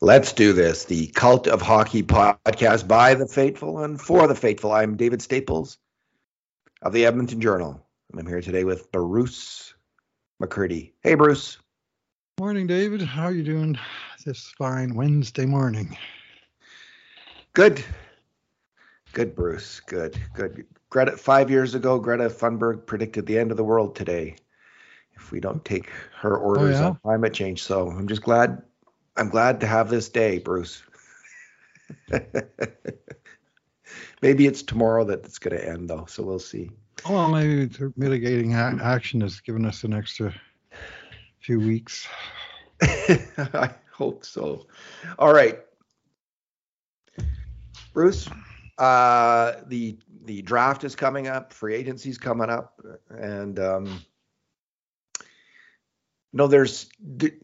Let's do this. The Cult of Hockey podcast by the faithful and for the faithful. I'm David Staples of the Edmonton Journal, and I'm here today with Bruce McCurdy. Hey, Bruce. Morning, David. How are you doing this fine Wednesday morning? Good. Good, Bruce. Good. Good. Greta, five years ago, Greta Thunberg predicted the end of the world today if we don't take her oh, orders oh, yeah? on climate change. So I'm just glad I'm glad to have this day, Bruce. maybe it's tomorrow that it's going to end, though. So we'll see. Well, maybe mitigating action has given us an extra few weeks. I hope so. All right, Bruce. Uh, the the draft is coming up. Free agency's coming up, and um, no, there's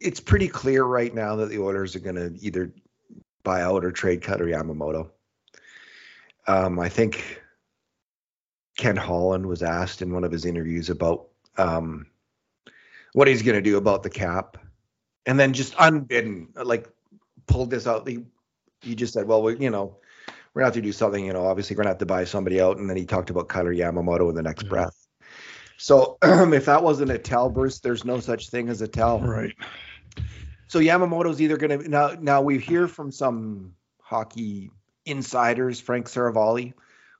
it's pretty clear right now that the Oilers are going to either buy out or trade Kailer Yamamoto. Um, I think Ken Holland was asked in one of his interviews about um, what he's going to do about the cap, and then just unbidden, like pulled this out. He he just said, "Well, we, you know, we're gonna have to do something. You know, obviously we're gonna have to buy somebody out." And then he talked about Kailer Yamamoto in the next breath. So if that wasn't a tell, Bruce, there's no such thing as a tell. Right. So Yamamoto's either going to now. Now we hear from some hockey insiders, Frank Seravalli,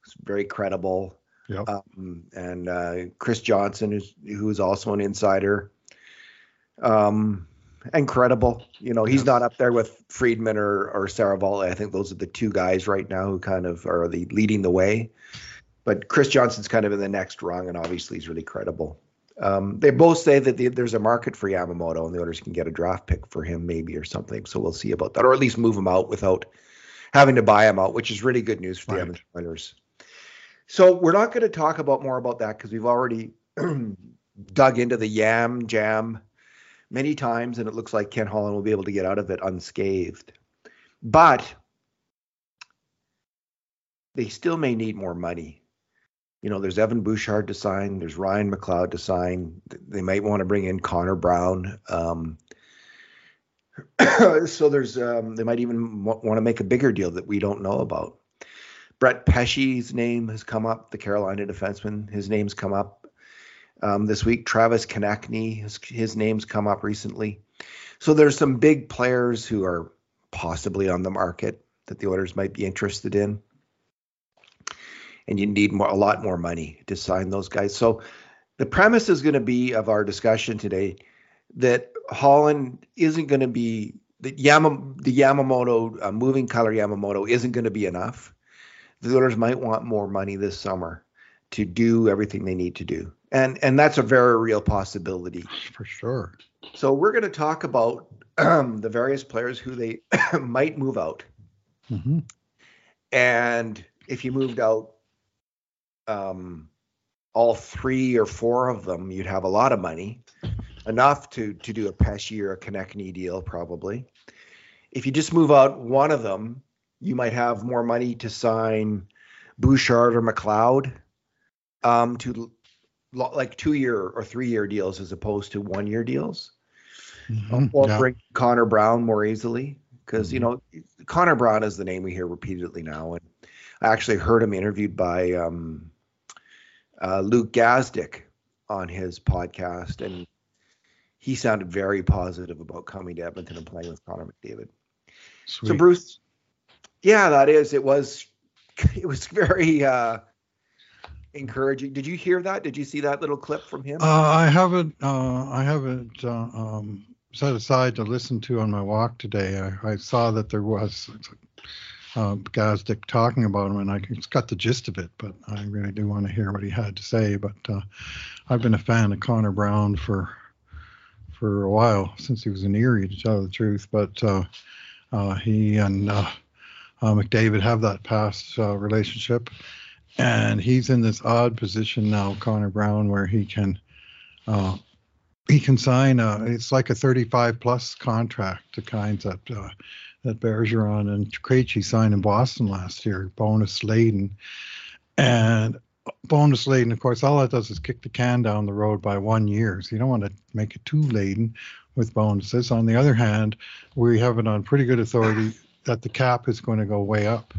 who's very credible, yep. um, and uh, Chris Johnston, who's who's also an insider, um, and credible. You know, he's not up there with Friedman or or Seravalli. I think those are the two guys right now who kind of are the leading the way but Chris Johnston's kind of in the next rung, and obviously he's really credible. Um, they both say that the, there's a market for Yamamoto, and the Oilers can get a draft pick for him, maybe or something. So we'll see about that, or at least move him out without having to buy him out, which is really good news for right. the Edmonton Oilers. So we're not going to talk about more about that because we've already dug into the Yam Jam many times, and it looks like Ken Holland will be able to get out of it unscathed. But they still may need more money you know, there's Evan Bouchard to sign. There's Ryan McLeod to sign. They might want to bring in Connor Brown. Um, so there's um, they might even want to make a bigger deal that we don't know about. Brett Pesce's name has come up. The Carolina defenseman, his name's come up um, this week. Travis Konecny, his, his name's come up recently. So there's some big players who are possibly on the market that the Oilers might be interested in and you need more, a lot more money to sign those guys. So the premise is going to be of our discussion today that Holland isn't going to be the Yama, the Yamamoto uh, moving Kailer Yamamoto isn't going to be enough. The Oilers might want more money this summer to do everything they need to do, and and that's a very real possibility for sure. So we're going to talk about um, the various players who they might move out, mm-hmm. and if you moved out, um, all three or four of them, you'd have a lot of money, enough to to do a Pesce or a Konecny deal probably. If you just move out one of them, you might have more money to sign Bouchard or McLeod um, to like two year or three year deals as opposed to one year deals. Mm-hmm. Or yeah. bring Connor Brown more easily because mm-hmm. you know Connor Brown is the name we hear repeatedly now, and I actually heard him interviewed by um, uh, Luke Gazdic on his podcast, and he sounded very positive about coming to Edmonton and playing with Connor McDavid. Sweet. So Bruce, yeah, that is. It was, it was very uh, encouraging. Did you hear that? Did you see that little clip from him? Uh, I haven't. Uh, I haven't uh, um, set aside to listen to on my walk today. I, I saw that there was uh, Gazdic talking about him, and I got the gist of it, but I really do want to hear what he had to say. But uh, I've been a fan of Connor Brown for for a while since he was in Erie, to tell the truth. But uh, uh he and uh, McDavid have that past relationship, and he's in this odd position now, Connor Brown, where he can he can sign a, it's like a 35 plus contract, the kinds that uh, that Bergeron and Krejci signed in Boston last year, bonus laden. And bonus laden, of course, all that does is kick the can down the road by one year. So you don't want to make it too laden. with bonuses. On the other hand, we have it on pretty good authority that the cap is going to go way up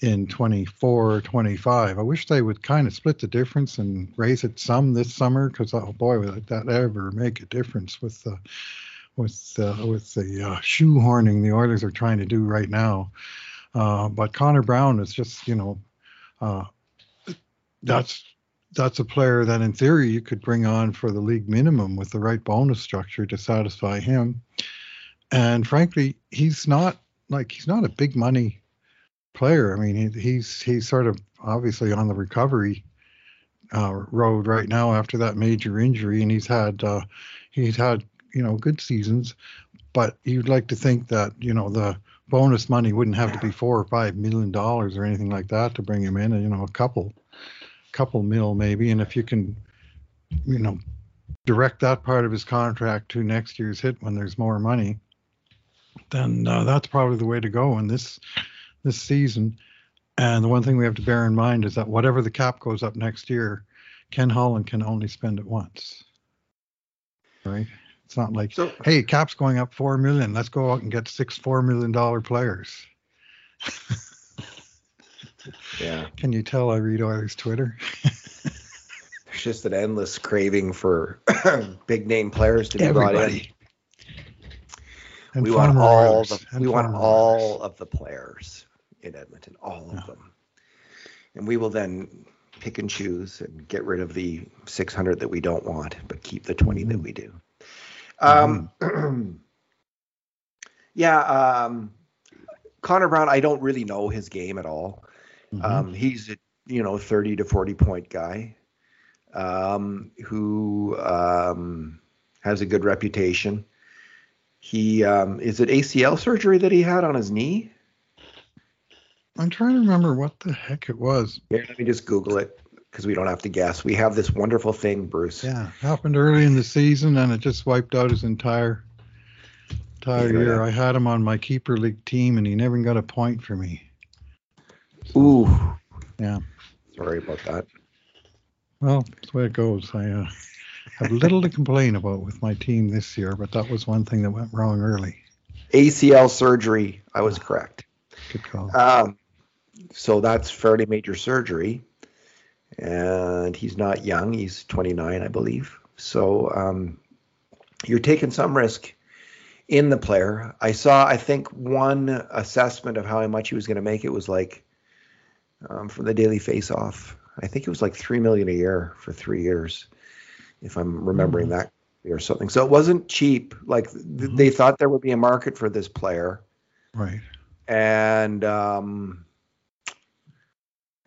in 24 or 25. I wish they would kind of split the difference and raise it some this summer because oh boy, would that ever make a difference with the with uh, with the uh, shoehorning the Oilers are trying to do right now. Uh, but Connor Brown is just you know uh, that's that's a player that in theory you could bring on for the league minimum with the right bonus structure to satisfy him. And frankly, he's not like he's not a big money player. I mean, he, he's he's sort of obviously on the recovery uh, road right now after that major injury, and he's had uh, he's had you know good seasons, but you'd like to think that you know the bonus money wouldn't have to be four or five million dollars or anything like that to bring him in, you know a couple couple mil maybe, and if you can you know direct that part of his contract to next year's hit when there's more money, then uh, that's probably the way to go in this this season. And the one thing we have to bear in mind is that whatever the cap goes up next year, Ken Holland can only spend it once. Right? It's not like, so, hey, cap's going up four million. Let's go out and get six four million dollar players. yeah. Can you tell I read Oilers Twitter? There's just an endless craving for big name players to be Everybody. brought in. And we want all the we want all of the players in Edmonton, all of yeah. them. And we will then pick and choose and get rid of the 600 that we don't want, but keep the 20 mm-hmm. that we do. Um, mm-hmm. yeah, um, Connor Brown, I don't really know his game at all. Mm-hmm. Um, he's a you know 30 to 40 point guy um, who um, has a good reputation. He um, is it ACL surgery that he had on his knee? I'm trying to remember what the heck it was. Here, let me just Google it because we don't have to guess. We have this wonderful thing, Bruce. Yeah, happened early in the season and it just wiped out his entire entire yeah. year. I had him on my keeper league team and he never got a point for me. So, Ooh. Yeah. Sorry about that. Well, that's the way it goes. I uh, have little to complain about with my team this year, but that was one thing that went wrong early. ACL surgery. I was correct. Good call. Um, so that's fairly major surgery. And he's not young. He's 29, I believe. So um, you're taking some risk in the player. I saw, I think, one assessment of how much he was going to make. It was like um, from the Daily Face Off. I think it was like three million a year for three years, if I'm remembering mm-hmm. that or something. So it wasn't cheap. Like th- mm-hmm. they thought there would be a market for this player, right? And um,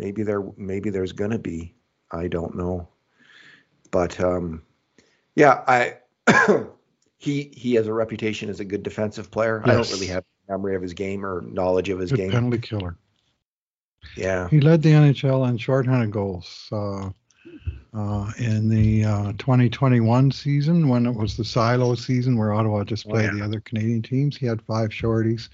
maybe there maybe there's gonna be. I don't know. But um yeah i he he has a reputation as a good defensive player. Yes. i don't really have memory of his game or knowledge of his good game. penalty killer. Yeah. He led the nhl in shorthanded goals uh, uh, in the uh, 2021 season when it was the silo season where Ottawa just played oh, yeah. the other Canadian teams. He had five shorties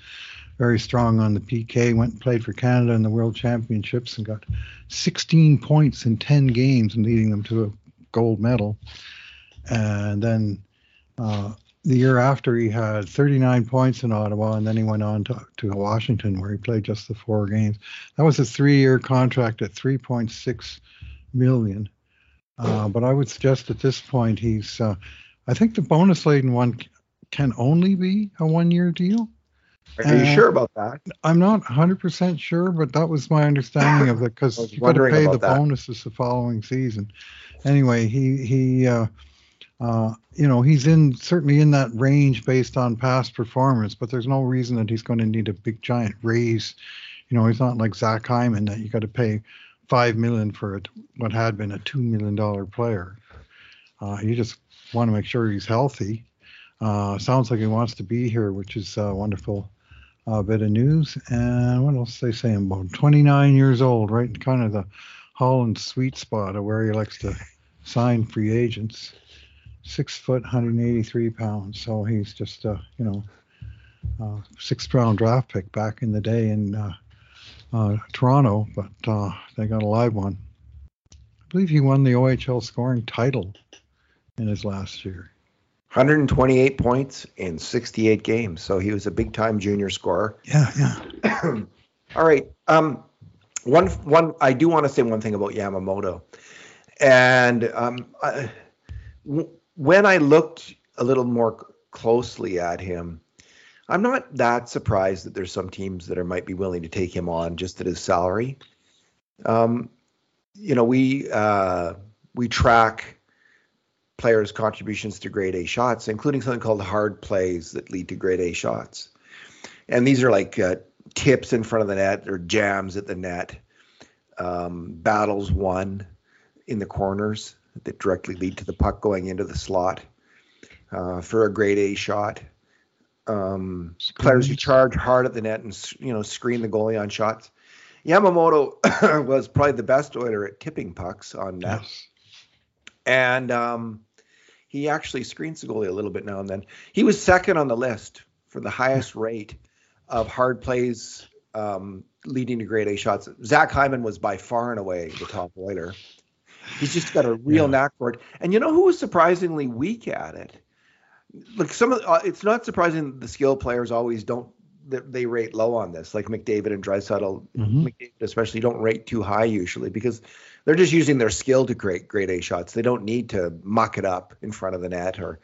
very strong on the PK. Went and played for Canada in the World Championships and got 16 points in 10 games, leading them to a gold medal. And then uh, the year after, he had 39 points in Ottawa, and then he went on to, to Washington, where he played just the four games. That was a three-year contract at 3.6 million. Uh, but I would suggest at this point he's. Uh, I think the bonus laden one can only be a one-year deal. Are you uh, sure about that? I'm not 100% sure, but that was my understanding of it because you got to pay the that. bonuses the following season. Anyway, he he uh, uh, you know he's in certainly in that range based on past performance, but there's no reason that he's going to need a big giant raise. You know, he's not like Zach Hyman that you got to pay five million for a, what had been a two million dollar player. Uh, you just want to make sure he's healthy. Uh, sounds like he wants to be here, which is uh, wonderful uh, bit of news. And what else they say about 29 years old, right in kind of the Holland sweet spot of where he likes to sign free agents. Six foot, 183 pounds. So he's just, uh, you know, uh, sixth round draft pick back in the day in uh, uh, Toronto, but uh, they got a live one. I believe he won the OHL scoring title in his last year. 128 points in 68 games. So he was a big time junior scorer. Yeah, yeah. All right. Um, one, one. I do want to say one thing about Yamamoto, and um, I, w- when I looked a little more closely at him, I'm not that surprised that there's some teams that are might be willing to take him on just at his salary. Um, you know, we uh, we track players' contributions to grade A shots, including something called hard plays that lead to grade A shots. And these are like uh, tips in front of the net or jams at the net, um, battles won in the corners that directly lead to the puck going into the slot uh, for a grade A shot. Um, players who charge hard at the net and you know screen the goalie on shots. Yamamoto was probably the best Oiler at tipping pucks on net, Yes. and um, he actually screens the goalie a little bit now and then. He was second on the list for the highest rate of hard plays um, leading to grade A shots. Zach Hyman was by far and away the top Oiler. He's just got a real Yeah. knack for it. And you know who was surprisingly weak at it? Like some of, uh, it's not surprising that the skill players always don't they, rate low on this. Like McDavid and Draisaitl, Mhm. Especially don't rate too high usually because they're just using their skill to create grade A shots. They don't need to muck it up in front of the net or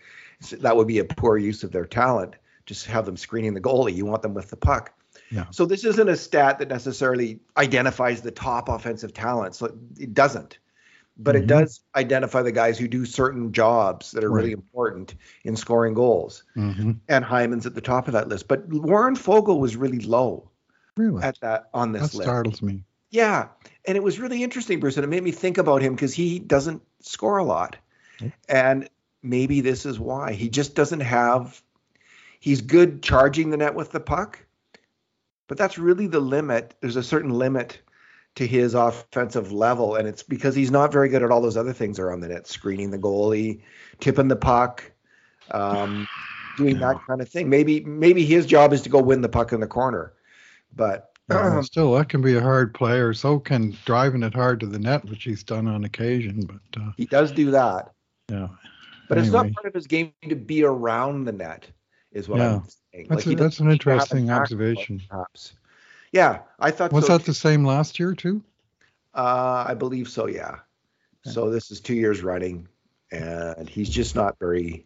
that would be a poor use of their talent. Just have them screening the goalie. You want them with the puck. Yeah. So this isn't a stat that necessarily identifies the top offensive talent. So it doesn't. But it Mhm. does identify the guys who do certain jobs that are really important in scoring goals. hmm And Hyman's at the top of that list. But Warren Foegele was really low Really? at that on this list. that list. startles me. Yeah, and it was really interesting, Bruce, and it made me think about him because he doesn't score a lot, Okay. and maybe this is why he just doesn't have. He's good charging the net with the puck, but that's really the limit. There's a certain limit to his offensive level, and it's because he's not very good at all those other things around the net, screening the goalie, tipping the puck, um, doing Yeah. that kind of thing. Maybe maybe his job is to go win the puck in the corner, but Yeah, still, that can be a hard player. So can driving it hard to the net, which he's done on occasion. But uh, he does do that. yeah, But it's not part of his game to be around the net, is what Yeah. I'm saying. that's, he a, that's an need to have interesting observation. Perhaps. Yeah, I thought Was so. that the same last year too? Uh, I believe so. Yeah. So this is two years running, and he's just not very.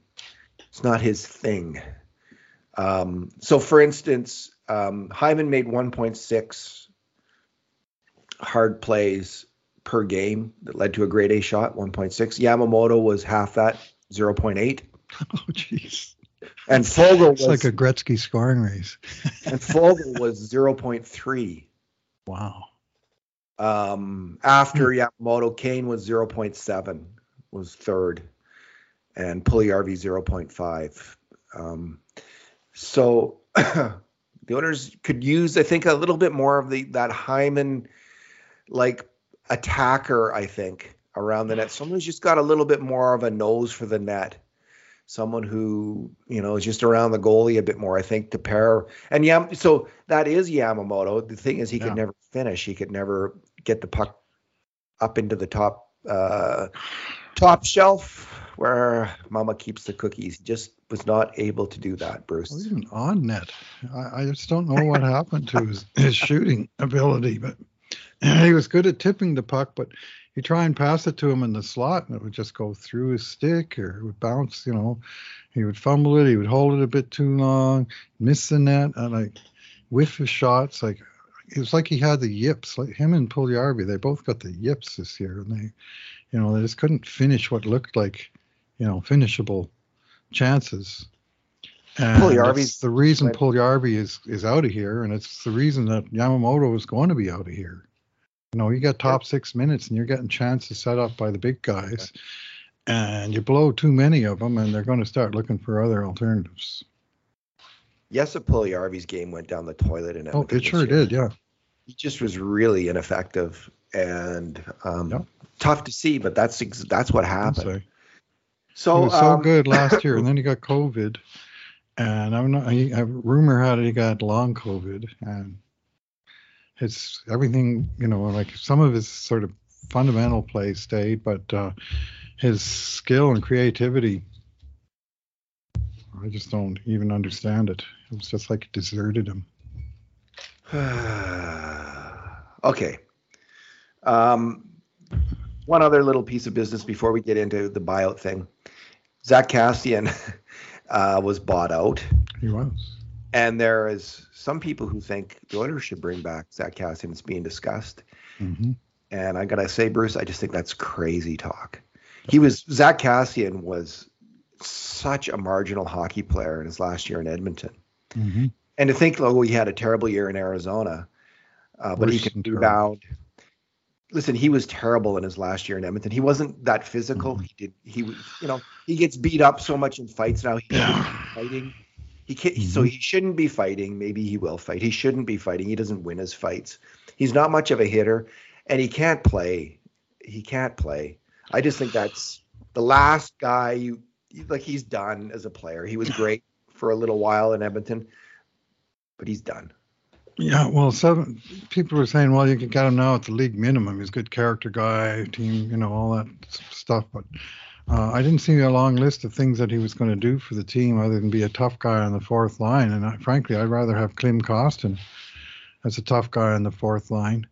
It's not his thing. Um, so, for instance, um, Hyman made 1.6 hard plays per game that led to a grade A shot. 1.6. Yamamoto was half that, 0.8, Oh, jeez. and Foegele was like a Gretzky scoring race. and Foegele was 0.3. Wow. Um, after Yamamoto, Kane was 0.7, was third, and Puljujärvi 0.5. Um, so the Oilers could use, I think, a little bit more of the that Hyman like attacker. I think around the net, someone who's just got a little bit more of a nose for the net. Someone who you know is just around the goalie a bit more, I think, to pair. And Yam, so that is Yamamoto. The thing is, he Yeah. could never finish. He could never get the puck up into the top uh, top shelf where Mama keeps the cookies. He just was not able to do that, Bruce. Well, even on net, I, I just don't know what happened to his, his shooting ability. But he was good at tipping the puck, but you try and pass it to him in the slot, and it would just go through his stick, or it would bounce. You know, he would fumble it, he would hold it a bit too long, miss the net, and like whiff his shots. Like it was like he had the yips. Like him and Puljujärvi, they both got the yips this year, and they, you know, they just couldn't finish what looked like, you know, finishable chances. And Puljujärvi's- it's the reason Right. Puljujärvi is is out of here, and it's the reason that Yamamoto is going to be out of here. You know, you got top six minutes, and you're getting chances set up by the big guys, and you blow too many of them, and they're going to start looking for other alternatives. Yes, a Puljujärvi's game went down the toilet and Oh, it sure year. did, yeah. He just was really ineffective and um, tough to see, but that's that's what happened. So, he was so um, good last year, and then he got COVID, and I'm not. He, a rumor had he got long COVID, and his everything, you know, like some of his sort of fundamental play stayed, but uh, his skill and creativity I just don't even understand it. It was just like it deserted him. okay. Um, one other little piece of business before we get into the buyout thing. Zack Kassian uh, was bought out. He was. And there is some people who think the Oilers should bring back Zack Kassian. It's being discussed. Mm-hmm. And I gotta say, Bruce, I just think that's crazy talk. He was Zack Kassian was such a marginal hockey player in his last year in Edmonton. Mm-hmm. And to think, oh, he had a terrible year in Arizona, uh, but he can rebound. Listen, he was terrible in his last year in Edmonton. He wasn't that physical. Mm-hmm. He did. He was, you know, he gets beat up so much in fights now. He's fighting. He can't. Mm-hmm. So he shouldn't be fighting. Maybe he will fight. He shouldn't be fighting. He doesn't win his fights. He's not much of a hitter, and he can't play. He can't play. I just think that's the last guy you like. He's done as a player. He was great for a little while in Edmonton but he's done. Yeah, well, seven people were saying, well, you can get him now at the league minimum. He's a good character guy, team, you know, all that stuff. But uh, I didn't see a long list of things that he was going to do for the team other than be a tough guy on the fourth line. And I, frankly, I'd rather have Klim Kostin as a tough guy on the fourth line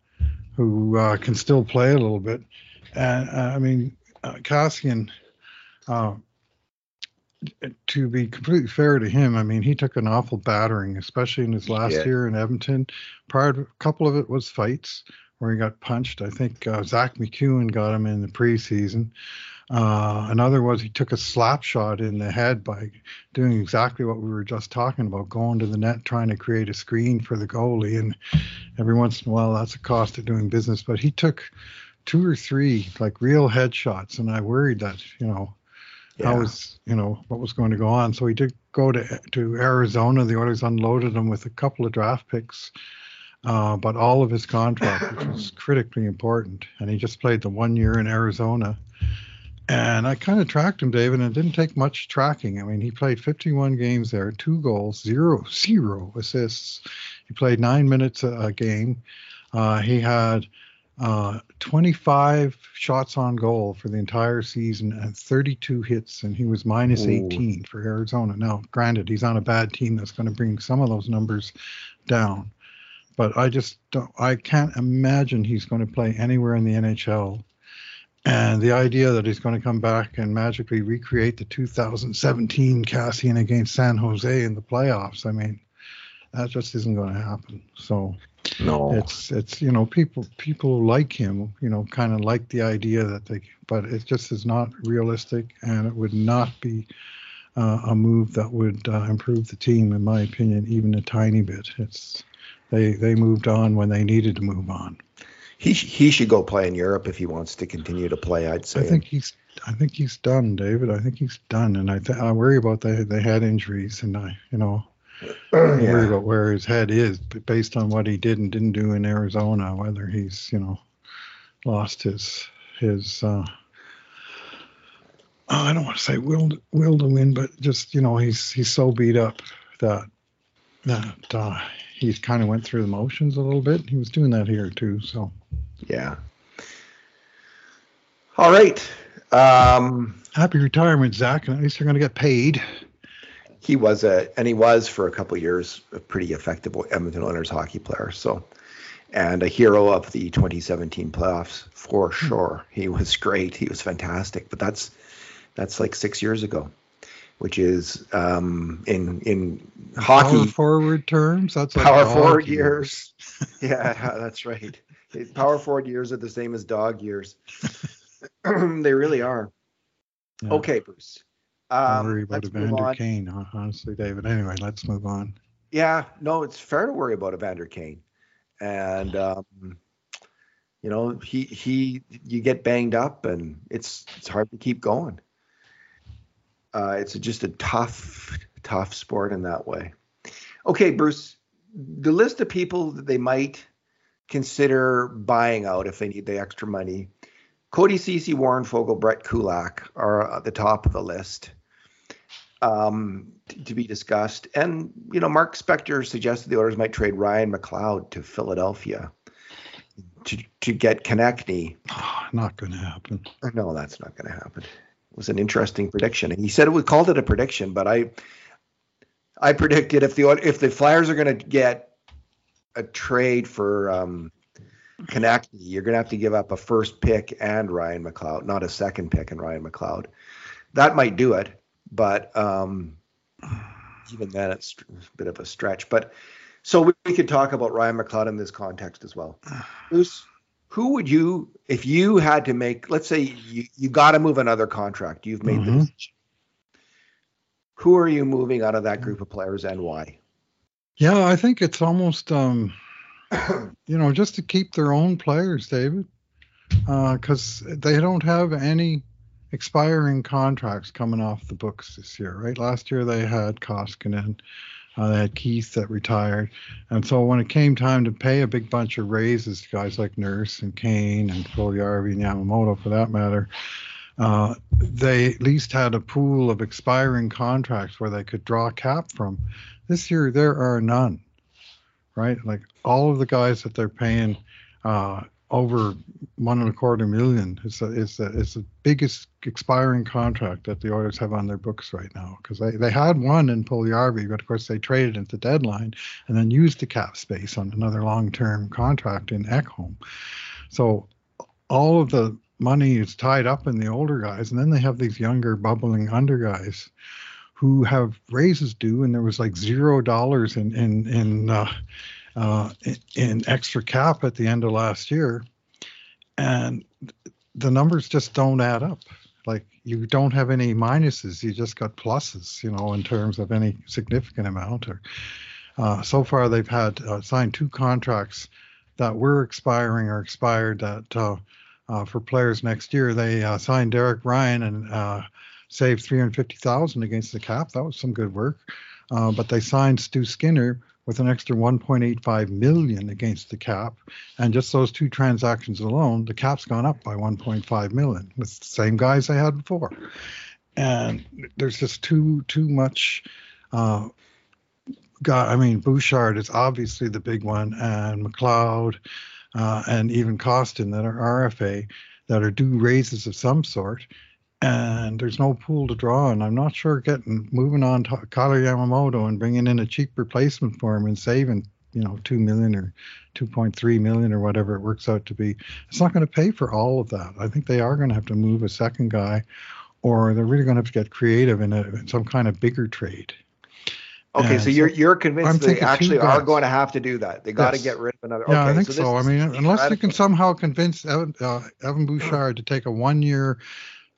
who uh, can still play a little bit. And uh, I mean, uh, Kassian, uh, to be completely fair to him, I mean, he took an awful battering, especially in his last yeah. year in Edmonton. Prior to, a couple of it was fights where he got punched. I think uh, Zack MacEwen got him in the preseason. Uh, another was he took a slap shot in the head by doing exactly what we were just talking about, going to the net, trying to create a screen for the goalie. And every once in a while, that's a cost of doing business. But he took two or three like real headshots, and I worried that you know yeah. how was you know what was going to go on. So he did go to to Arizona. The Oilers unloaded him with a couple of draft picks, uh, but all of his contract, which was critically important, and he just played the one year in Arizona. And I kind of tracked him, David, and it didn't take much tracking. I mean, he played 51 games there, two goals, zero, zero assists. He played nine minutes a, game. Uh, he had uh, 25 shots on goal for the entire season and 32 hits, and he was minus 18 for Arizona. Now, granted, he's on a bad team that's going to bring some of those numbers down, but I just don't, I can't imagine he's going to play anywhere in the NHL. And the idea that he's going to come back and magically recreate the 2017 Kassian against San Jose in the playoffs, I mean, that just isn't going to happen. So no, it's it's you know people people like him, you know, kind of like the idea that they, but it just is not realistic, and it would not be uh, a move that would uh, improve the team, in my opinion, even a tiny bit. It's they they moved on when they needed to move on. He sh- he should go play in Europe if he wants to continue to play. I'd say. I think he's I think he's done, David. I think he's done, and I th- I worry about they they had injuries, and I you know yeah. worry about where his head is based on what he did and didn't do in Arizona, whether he's, you know, lost his his uh, I don't want to say will will to win, but just you know he's he's so beat up that that uh, he kind of went through the motions a little bit. He was doing that here too, so yeah. All right. Um, Happy retirement, Zach. At least you're going to get paid he was a and he was for a couple years a pretty effective Edmonton Oilers hockey player. So and a hero of the 2017 playoffs for hmm. sure. He was great. He was fantastic. But that's that's like six years ago, which is um, in in hockey power forward terms. That's like power forward years. yeah, that's right. Power forward years are the same as dog years. they really are. Yeah. Okay, Bruce. Um, worry about Evander Kane, honestly, David. Anyway, let's move on. Yeah, no, it's fair to worry about Evander Kane, and um, you know he he you get banged up, and it's it's hard to keep going. Uh, it's a, just a tough tough sport in that way. Okay, Bruce, the list of people that they might consider buying out if they need the extra money. Cody Ceci, Warren Foegele, Brett Kulak are at the top of the list um, to, to, be discussed. And you know, Mark Spector suggested the Oilers might trade Ryan McLeod to Philadelphia to to get Konecny. Oh, not going to happen. No, that's not going to happen. Was an interesting prediction, and he said it was called it a prediction, but I I predicted if the if the Flyers are going to get a trade for um, Konecny, you're going to have to give up a first pick and Ryan McLeod, not a second pick and Ryan McLeod. That might do it, but um, even then, it's a bit of a stretch. But so we, we could talk about Ryan McLeod in this context as well. Bruce, who would you, if you had to make, let's say you, you got to move another contract, you've made Mhm. the. Who are you moving out of that group of players and why? Yeah, I think it's almost um, you know just to keep their own players, David, because they don't have any expiring contracts coming off the books this year, right? Last year they had Koskinen, uh, they had Keith that retired, and so when it came time to pay a big bunch of raises to guys like Nurse and Kane and Puljujärvi and Yamamoto, for that matter, uh, they at least had a pool of expiring contracts where they could draw cap from. This year there are none, right? Like all of the guys that they're paying uh, over one and a quarter million It's the, is the, is the biggest expiring contract that the Oilers have on their books right now because they, they had one in Puljujärvi, but of course they traded at the deadline and then used the cap space on another long-term contract in Ekholm. So all of the money is tied up in the older guys, and then they have these younger bubbling under guys who have raises due, and there was like zero dollars in in in uh, uh, in- extra cap at the end of last year, and the numbers just don't add up. Like you don't have any minuses, you just got pluses, you know, in terms of any significant amount. Or uh, so far they've had uh, signed two contracts that were expiring or expired that. Uh, uh, for players next year. They uh, signed Derek Ryan and saved 350,000 against the cap. That was some good work. Uh, but they signed Stu Skinner with an extra 1.85 million against the cap, and just those two transactions alone, the cap's gone up by 1.5 million with the same guys they had before. And there's just too too much. Uh, guy, I mean, Bouchard is obviously the big one, and McLeod uh, and even Kostin that are RFA that are due raises of some sort. And there's no pool to draw, and I'm not sure getting moving on to Kyle Yamamoto and bringing in a cheap replacement for him and saving, you know, two million or 2.3 million or whatever it works out to be. It's not going to pay for all of that. I think they are going to have to move a second guy, or they're really going to have to get creative in, a, in some kind of bigger trade. Okay, And so so- you're you're convinced I'm they actually are going to have to do that. They got to get rid of another. Yeah, okay, I think this so. I mean, unless you can somehow convince Evan, uh, Evan Bouchard to take a one-year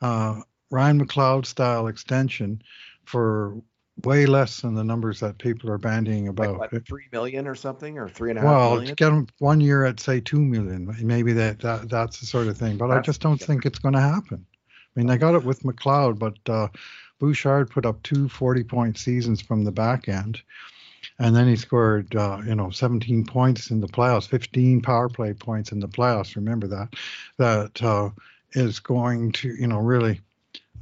uh, Ryan McLeod style extension for way less than the numbers that people are bandying Like, about. what, three million or something, or three and a half well, million? to get him one year at say two million, maybe that, that that's the sort of thing. But I just don't think it's going to happen. I mean, they got it with McLeod, but uh, Bouchard put up two 40-point seasons from the back end, and then he scored, uh, you know, 17 points in the playoffs, 15 power play points in the playoffs. Remember that. That uh, is going to, you know, really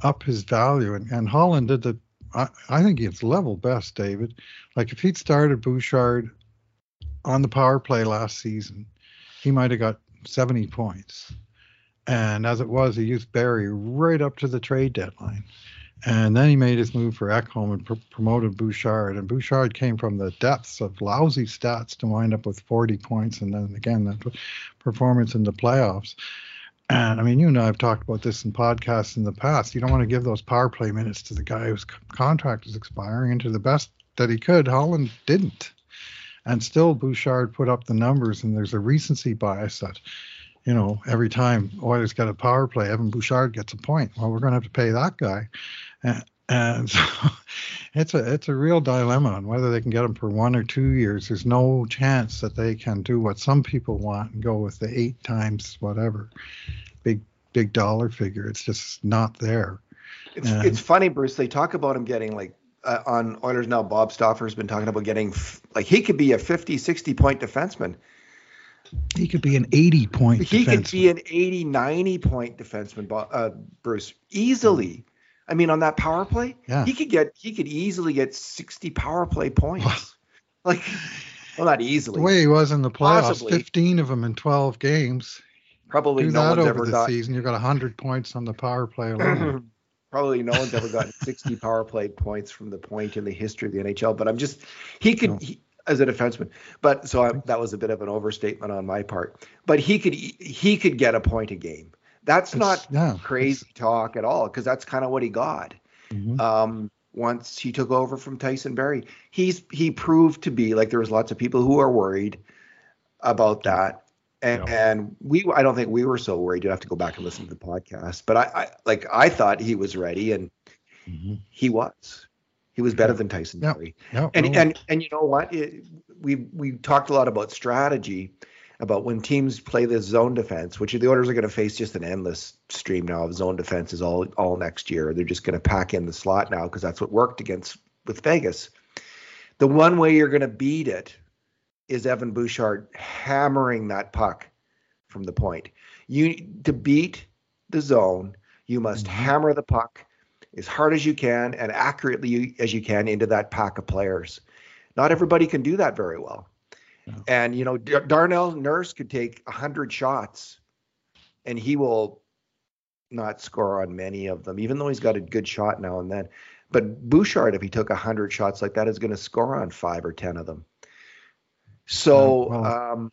up his value. And, and Holland did the. I, I think it's level best, David. Like if he'd started Bouchard on the power play last season, he might have got 70 points. And as it was, he used Barrie right up to the trade deadline. And then he made his move for Ekholm and pr- promoted Bouchard. And Bouchard came from the depths of lousy stats to wind up with 40 points. And then again, that performance in the playoffs. And I mean, you and I have talked about this in podcasts in the past. You don't want to give those power play minutes to the guy whose contract is expiring and to the best that he could. Holland didn't. And still, Bouchard put up the numbers, and there's a recency bias that, you know, every time Oilers get a power play, Evan Bouchard gets a point. Well, we're going to have to pay that guy. And so it's a it's a real dilemma on whether they can get them for one or two years. There's no chance that they can do what some people want and go with the eight times whatever big big dollar figure. It's just not there. It's And- it's funny, Bruce. They talk about him getting like uh, on Oilers now. Bob Stauffer's been talking about getting f- like he could be a 50, 60 point defenseman. He could be an 80 point. He could be an 80, 90 point defenseman, uh, Bruce, easily. I mean, on that power play, Yeah. he could get he could easily get 60 power play points. like, well, not easily. the way he was in the playoffs, Possibly. 15 of them in 12 games. Probably Do no that one's over ever the thought. season. You got 100 points on the power play alone. Probably no one's ever gotten 60 power play points from the point in the history of the NHL. But I'm just he could no. he, as a defenseman. But so I, that was a bit of an overstatement on my part. But he could he could get a point a game. That's it's, not yeah, crazy talk at all because that's kind of what he got. Mm-hmm. Um, once he took over from Tyson Barrie, he's he proved to be like there was lots of people who are worried about that. And, yeah. and we, I don't think we were so worried. You have to go back and listen to the podcast. But I, I like, I thought he was ready, and mm-hmm. he was. He was better than Tyson yep. Barrie. Yep. And no. and and you know what? It, we we talked a lot about strategy, about when teams play this zone defense, which the Oilers are going to face just an endless stream now of zone defenses all all next year. They're just going to pack in the slot now because that's what worked against with Vegas. The one way you're going to beat it is Evan Bouchard hammering that puck from the point. You to beat the zone, you must mm-hmm. hammer the puck as hard as you can and accurately as you can into that pack of players. Not everybody can do that very well. And you know, Darnell Nurse could take a hundred shots, and he will not score on many of them, even though he's got a good shot now and then. But Bouchard, if he took a hundred shots like that, is going to score on five or ten of them. So well, um,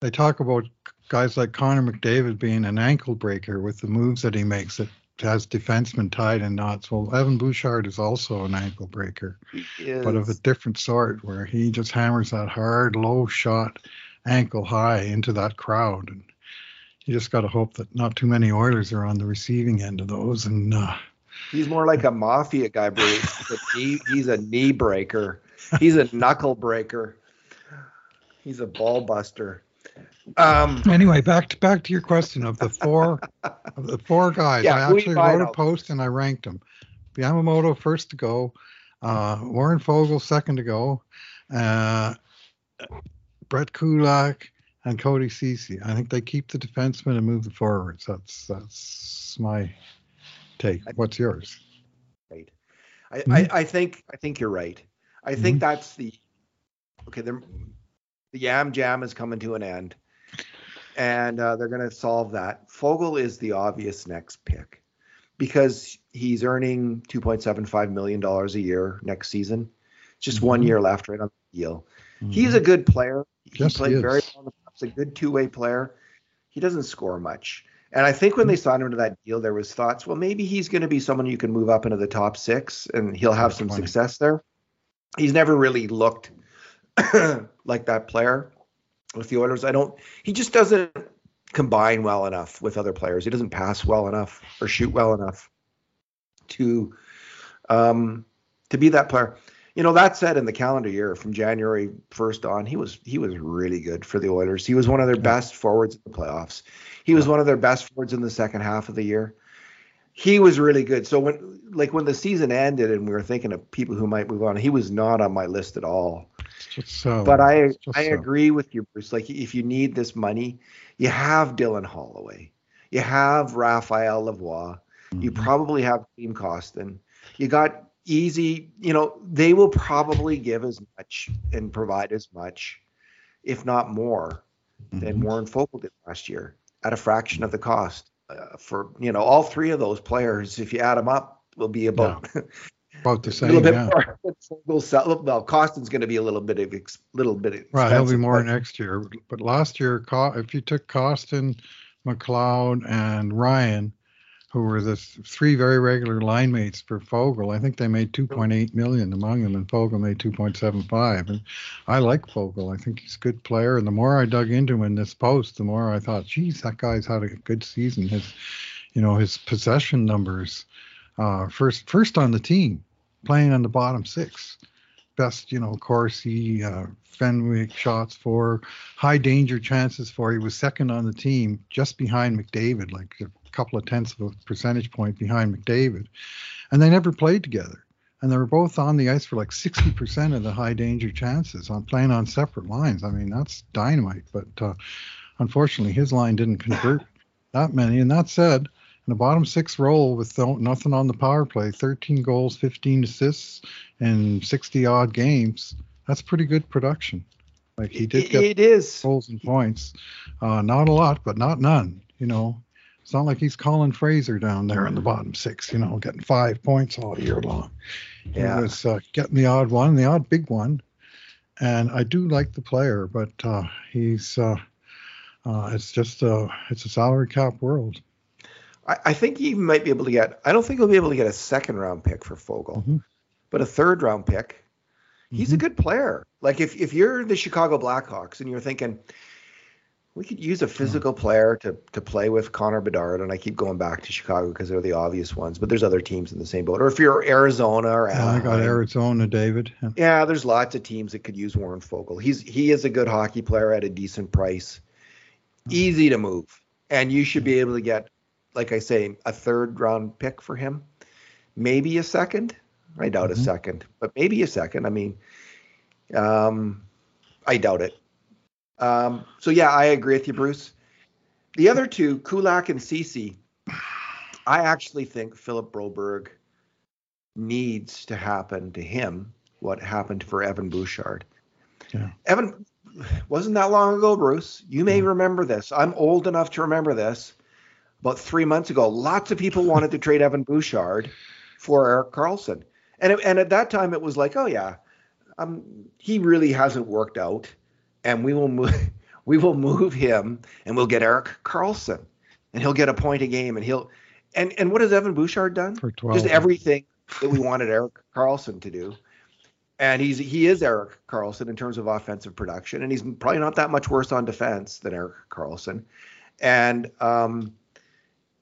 they talk about guys like Connor McDavid being an ankle breaker with the moves that he makes that has defensemen tied in knots. Well, Evan Bouchard is also an ankle breaker, but of a different sort, where he just hammers that hard, low shot, ankle high into that crowd. And you just got to hope that not too many Oilers are on the receiving end of those. And uh, he's more like a mafia guy, Bruce. he's, he's a knee breaker. He's a knuckle breaker. He's a ball buster. Um, anyway, back to back to your question of the four of the four guys. Yeah, I actually wrote a post and I ranked them. Yamamoto first to go, uh, Warren Foegele second to go, uh, Brett Kulak and Cody Ceci. I think they keep the defensemen and move the forwards. That's that's my take. What's yours? Right. I, mm-hmm. I, I, think I think you're right. I think mm-hmm. that's the okay. The Yam Jam is coming to an end and uh, they're going to solve that. Foegele is the obvious next pick because he's earning 2.75 million dollars a year next season. Just mm-hmm. one year left, right on the deal. Mm-hmm. He's a good player. He yes, played he very well. He's a good two-way player. He doesn't score much. And I think when they signed him to that deal, there was thoughts, well, maybe he's going to be someone you can move up into the top six, and he'll have some 20. success there. He's never really looked like that player with the Oilers. I don't. He just doesn't combine well enough with other players. He doesn't pass well enough or shoot well enough to um, to be that player. You know, that said, in the calendar year from January 1st on, he was he was really good for the Oilers. He was one of their best forwards in the playoffs. He was one of their best forwards in the second half of the year. He was really good. So when like when the season ended and we were thinking of people who might move on, he was not on my list at all. So, but I I so. agree with you, Bruce. Like if you need this money, you have Dylan Holloway, you have Raphael Lavoie, mm-hmm. you probably have Klim Kostin, you got easy. You know they will probably give as much and provide as much, if not more, mm-hmm. than Warren Foegele did last year at a fraction of the cost. Uh, for you know all three of those players, if you add them up, will be about yeah. About the same. A little bit yeah. more. We'll Kostin's going to be a little bit of ex, little bit. Right, he'll be more next year. But last year, if you took Kostin, McLeod, and Ryan, who were the three very regular line mates for Foegele, I think they made 2.8 million among them, and Foegele made 2.75. And I like Foegele. I think he's a good player. And the more I dug into him in this post, the more I thought, geez, that guy's had a good season. His, you know, his possession numbers, uh, first first on the team playing on the bottom six. Best, you know, Corsi, uh, Fenwick shots for, high danger chances for. He was second on the team, just behind McDavid, like a couple of tenths of a percentage point behind McDavid. And they never played together. And they were both on the ice for like 60% of the high danger chances on playing on separate lines. I mean, that's dynamite. But uh, unfortunately, his line didn't convert that many. And that said, in the bottom six role with nothing on the power play, 13 goals, 15 assists, and 60 odd games. That's pretty good production. Like he did get it is goals and points, uh, not a lot, but not none. You know, It's not like he's Colin Fraser down there in the bottom six, you know, getting five points all year long. Yeah. He was uh, getting the odd one, the odd big one. And I do like the player, but uh, he's uh, uh, it's just a it's a salary cap world. I, I think he might be able to get. I don't think he'll be able to get a second round pick for Foegele, Mhm. but a third round pick. He's a Mhm. good player. Like if if you're the Chicago Blackhawks and you're thinking we could use a physical player to to play with Connor Bedard, and I keep going back to Chicago because they're the obvious ones, but there's other teams in the same boat. Or if you're Arizona or Yeah, I got Arizona, David. Yeah. yeah, there's lots of teams that could use Warren Foegele. He's he is a good hockey player at a decent price, easy to move, and you should be able to get, like I say, a third round pick for him, maybe a second. I doubt a Mhm. second, but maybe a second. I mean, um, I doubt it. Um, so yeah, I agree with you, Bruce. The other two, Kulak and Ceci, I actually think Philip Broberg needs to happen to him what happened for Evan Bouchard. Yeah. Evan wasn't that long ago, Bruce. You may Yeah. remember this. I'm old enough to remember this. About three months ago, lots of people wanted to trade Evan Bouchard for Erik Karlsson, and it, and at that time it was like, oh yeah, um, he really hasn't worked out, and we will move, we will move him, and we'll get Erik Karlsson, and he'll get a point a game, and he'll, and and what has Evan Bouchard done? For 12. just everything that we wanted Erik Karlsson to do. And he's he is Erik Karlsson in terms of offensive production, and he's probably not that much worse on defense than Eric Carlson. And um,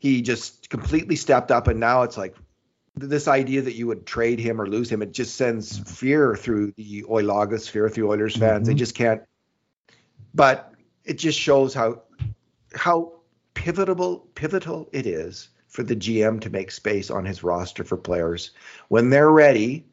he just completely stepped up, and now it's like this idea that you would trade him or lose him, it just sends fear through the Oilers fear through Oilers fans. They Mhm. just can't. But it just shows how how pivotal pivotal it is for the GM to make space on his roster for players when they're ready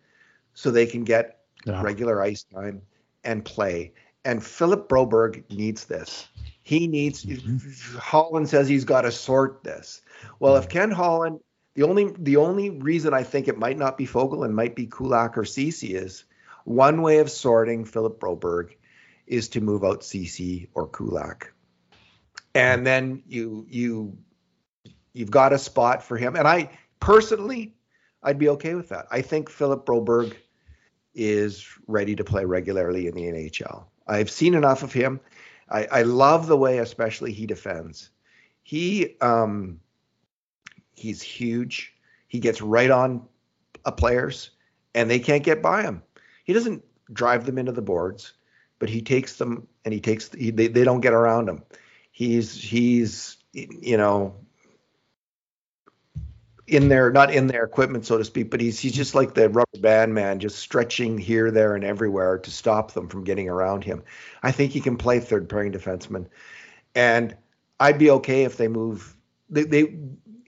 so they can get Yeah. regular ice time and play. And Philip Broberg needs this. He needs mm-hmm. Holland says he's got to sort this. Well, if Ken Holland, the only the only reason I think it might not be Foegele and might be Kulak or Ceci is one way of sorting Philip Broberg is to move out Ceci or Kulak. And then you you you've got a spot for him. And I personally I'd be okay with that. I think Philip Broberg is ready to play regularly in the NHL. I've seen enough of him. I, I love the way, especially he defends. He um, he's huge. He gets right on uh, players, and they can't get by him. He doesn't drive them into the boards, but he takes them and he takes he, they, they don't get around him. He's he's you know in their not in their equipment so to speak but he's he's just like the rubber band man just stretching here there and everywhere to stop them from getting around him. I think he can play third pairing defenseman and i'd be okay if they move they, they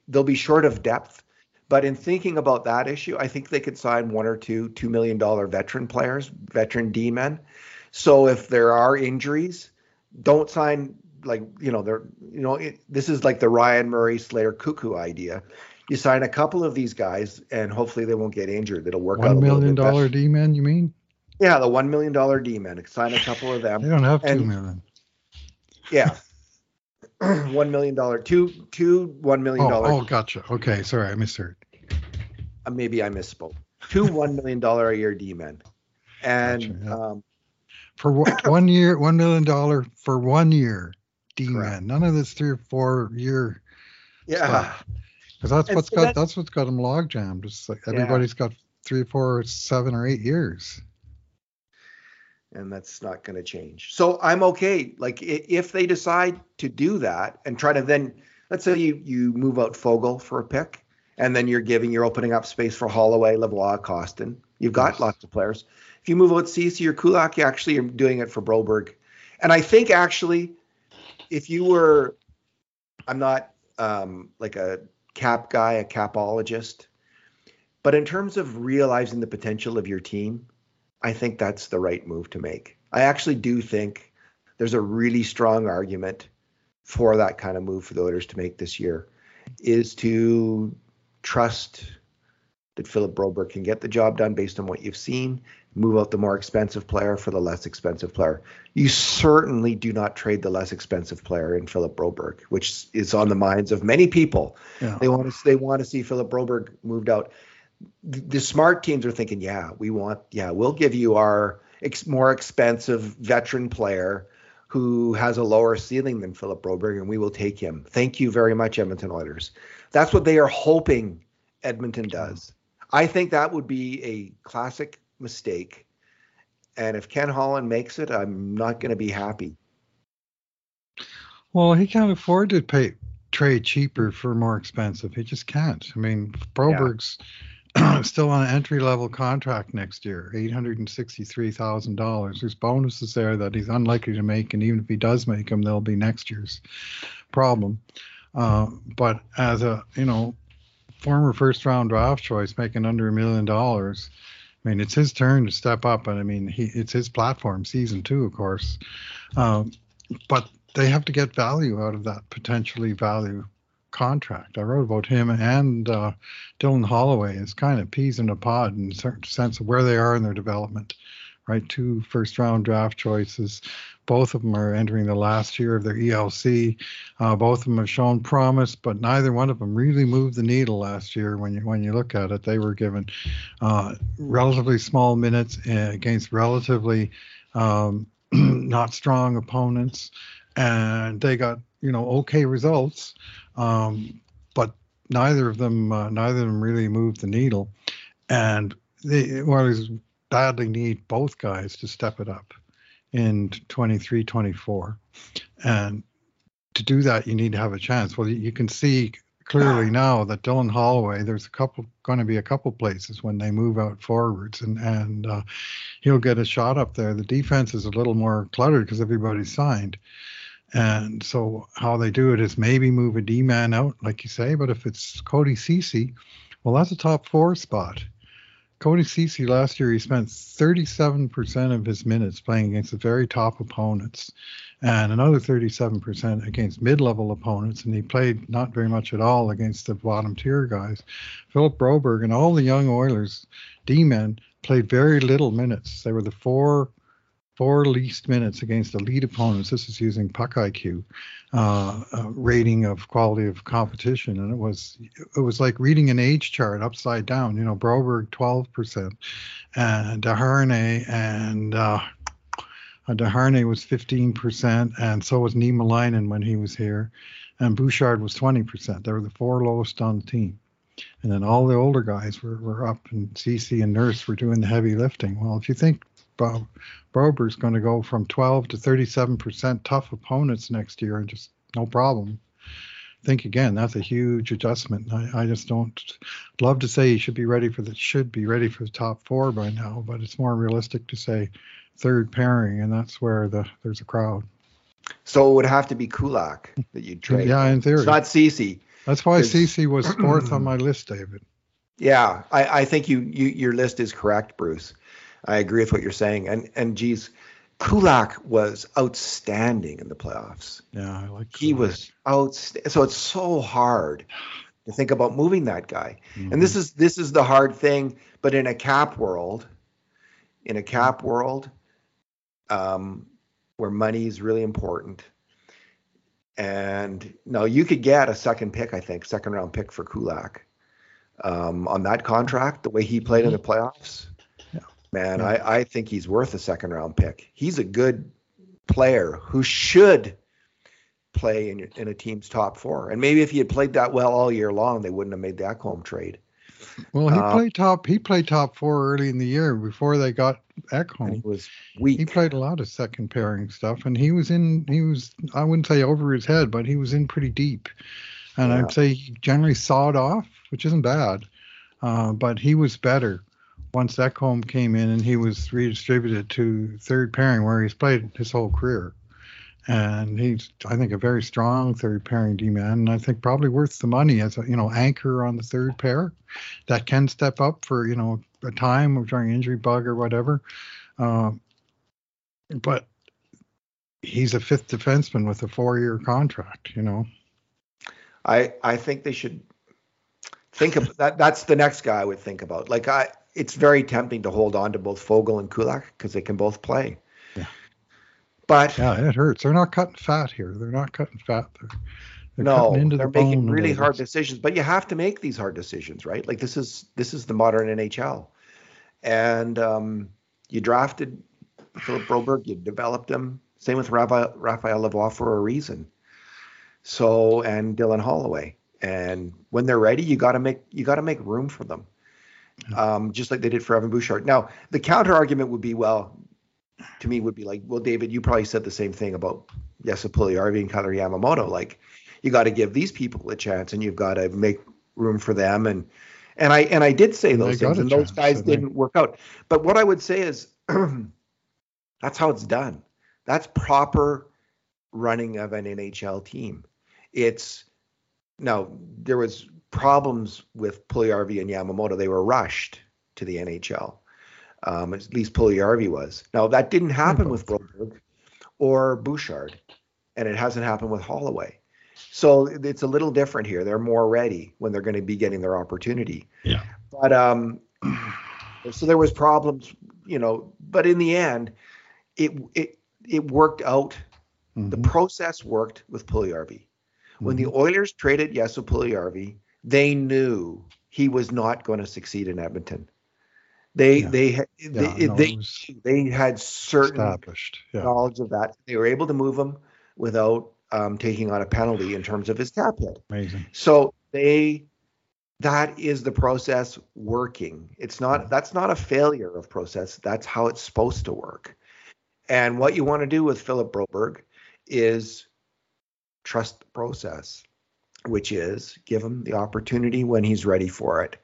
they'll be short of depth. But in thinking about that issue i think they could sign one or two two million dollar veteran players veteran d men so if there are injuries don't sign like you know they're you know it, this is like the ryan murray slater Koekkoek idea you sign a couple of these guys and hopefully they won't get injured. It'll work out a One little One million dollar. D man, you mean? Yeah, the one million dollar D men. Sign a couple of them. They them. don't have two And- million. Yeah. one million dollar two two one million dollar Oh, dollar. oh, gotcha. Okay, sorry, I misheard. uh, maybe I misspoke. Two one million dollar a year D men, and Gotcha, yeah. um, For one- one year, one million dollar for one year, D man. None of this three or four year, yeah, because that's And what's so got that's- that's what's got them log jammed. It's like Yeah. everybody's got three, four, seven, or eight years. and that's not going to change. So I'm okay. Like if they decide to do that and try to then, let's say you you move out Foegele for a pick, and then you're giving you're opening up space for Holloway, Lavoie, Kostin. You've got Yes. lots of players. If you move out Ceci or Kulak, you actually are doing it for Broberg. And I think actually, if you were, I'm not um, like a cap guy, a capologist, but in terms of realizing the potential of your team, I think that's the right move to make. I actually do think there's a really strong argument for that kind of move for the Oilers to make this year is to trust that Philip Broberg can get the job done based on what you've seen. Move out the more expensive player for the less expensive player. You certainly do not trade the less expensive player in Philip Broberg, which is on the minds of many people. Yeah. They want to they want to see Philip Broberg moved out. The, smart teams are thinking, yeah, we want, yeah, we'll give you our ex- more expensive veteran player who has a lower ceiling than Philip Broberg, and we will take him. Thank you very much, Edmonton Oilers. That's what they are hoping Edmonton does. I think that would be a classic mistake. And if Ken Holland makes it, I'm not going to be happy. Well, he can't afford to pay trade cheaper for more expensive. He just can't. I mean, Broberg's yeah. still on an entry level contract next year, eight hundred and sixty three thousand dollars. There's bonuses there that he's unlikely to make, and even if he does make them, they'll be next year's problem. Uh, but as a you know former first round draft choice making under a million dollars, I mean, it's his turn to step up, and I mean, he it's his platform, season two, of course. Um, but they have to get value out of that potentially value contract. I wrote about him and uh, Dylan Holloway as kind of peas in a pod in a certain sense of where they are in their development. Right, two first round draft choices. Both of them are entering the last year of their ELC. Uh, both of them have shown promise, but neither one of them really moved the needle last year. When you when you look at it, they were given uh, relatively small minutes uh, against relatively um, not strong opponents, and they got you know okay results, um, but neither of them uh, neither of them really moved the needle, and the Oilers badly need both guys to step it up in 23, 24. And to do that, you need to have a chance. Well, you can see clearly now that Dylan Holloway, there's a couple going to be a couple places when they move out forwards, and and uh, he'll get a shot up there. The defense is a little more cluttered because everybody's signed, and so how they do it is maybe move a D man out, like you say. But if it's Cody Ceci, well, that's a top four spot. Cody Ceci last year, he spent 37% of his minutes playing against the very top opponents and another 37% against mid level opponents. And he played not very much at all against the bottom tier guys. Philip Broberg and all the young Oilers D men played very little minutes. They were the four four least minutes against elite opponents. This is using puck IQ uh, uh, rating of quality of competition, and it was it was like reading an age chart upside down. You know, Broberg 12 percent, and Desharnais and uh, uh Desharnais was 15 percent, and so was Niemelainen when he was here, and Bouchard was 20 percent. They were the four lowest on the team. And then all the older guys were, were up, and Ceci and Nurse were doing the heavy lifting. Well, if you think Bob Broberg's going to go from 12 to 37% tough opponents next year and just no problem. Think again, that's a huge adjustment. I, I just don't love to say he should be ready for the should be ready for the top four by now, but it's more realistic to say third pairing, and that's where the there's a crowd. So it would have to be Kulak that you'd trade. yeah, in theory. It's not Ceci. That's why Ceci was fourth on my list, David. Yeah, I, I think you, you your list is correct, Bruce. I agree with what you're saying. And and geez, Kulak was outstanding in the playoffs. Yeah, I like. Kulak. He was outstanding. So it's so hard to think about moving that guy. Mm-hmm. And this is this is the hard thing. But in a cap world, in a cap world, um, where money is really important. And no, you could get a second pick, I think, second round pick for Kulak um, on that contract, the way he played mm-hmm. in the playoffs man. Yeah. I, I think he's worth a second round pick. He's a good player who should play in, in a team's top four. And maybe if he had played that well all year long, they wouldn't have made that home trade. Well, he uh, played top. He played top four early in the year before they got Ekholm. He was weak. He played a lot of second pairing stuff, and he was in. He was. I wouldn't say over his head, but he was in pretty deep. And yeah. I'd say he generally sawed off, which isn't bad. Uh, but he was better once Ekholm came in and he was redistributed to third pairing where he's played his whole career. And he's, I think, a very strong third pairing D man, and I think probably worth the money as a you know anchor on the third pair that can step up for you know a time of during injury bug or whatever. Um, but he's a fifth defenseman with a four year contract, you know. I I think they should think of that. That's the next guy I would think about. Like I, it's very tempting to hold on to both Foegele and Kulak because they can both play. Yeah. But Yeah, it hurts. They're not cutting fat here. They're not cutting fat. They're, they're no, cutting they're the making really hard decisions. But you have to make these hard decisions, right? Like this is this is the modern NHL, and um, you drafted Philip Broberg, you developed him. Same with Raphael, Raphael Lavoie for a reason. So and Dylan Holloway, and when they're ready, you got to make you got to make room for them, um, just like they did for Evan Bouchard. Now the counter argument would be, well, to me would be like, well, David, you probably said the same thing about Jesse Puljujärvi and Kailer Yamamoto. Like, you got to give these people a chance, and you've got to make room for them. And and I and I did say those things, and those guys didn't work out. But what I would say is, that's how it's done. That's proper running of an NHL team. It's now there was problems with Puljujärvi and Yamamoto. They were rushed to the NHL. Um, at least Puljujärvi was. Now that didn't happen with Broberg or Bouchard, and it hasn't happened with Holloway. So it's a little different here. They're more ready when they're going to be getting their opportunity. Yeah. But um, so there was problems, you know. But in the end, it it it worked out. The Mhm. process worked with Puljujärvi. When Mm-hmm. the Oilers traded Jesse Puljujärvi, they knew he was not going to succeed in Edmonton. They Yeah. they Yeah, they, no, they they had certain established. Yeah. knowledge of that. They were able to move him without um, taking on a penalty in terms of his cap hit. Amazing. So they that is the process working. It's not that's not a failure of process. That's how it's supposed to work. And what you want to do with Philip Broberg is trust the process, which is give him the opportunity when he's ready for it.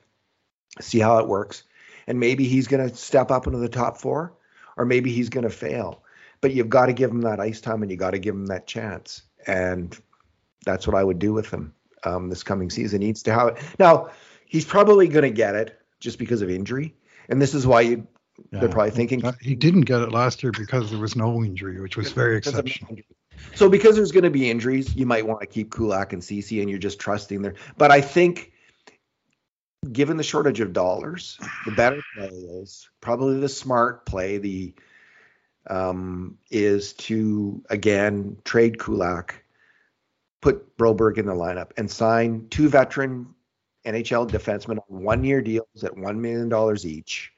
See how it works. And maybe he's going to step up into the top 4 or maybe he's going to fail. But you've got to give him that ice time and you got to give him that chance. And that's what I would do with him um, this coming season. He needs to have it. Now, he's probably going to get it just because of injury. And this is why you Yeah. they're probably thinking he didn't get it last year because there was no injury, which was very exceptional. So because there's going to be injuries, you might want to keep Kulak and Ceci, and you're just trusting there. But I think, given the shortage of dollars, the better play is probably the smart play. The um, is to again trade Kulak, put Broberg in the lineup, and sign two veteran NHL defensemen on one-year deals at one million dollars each.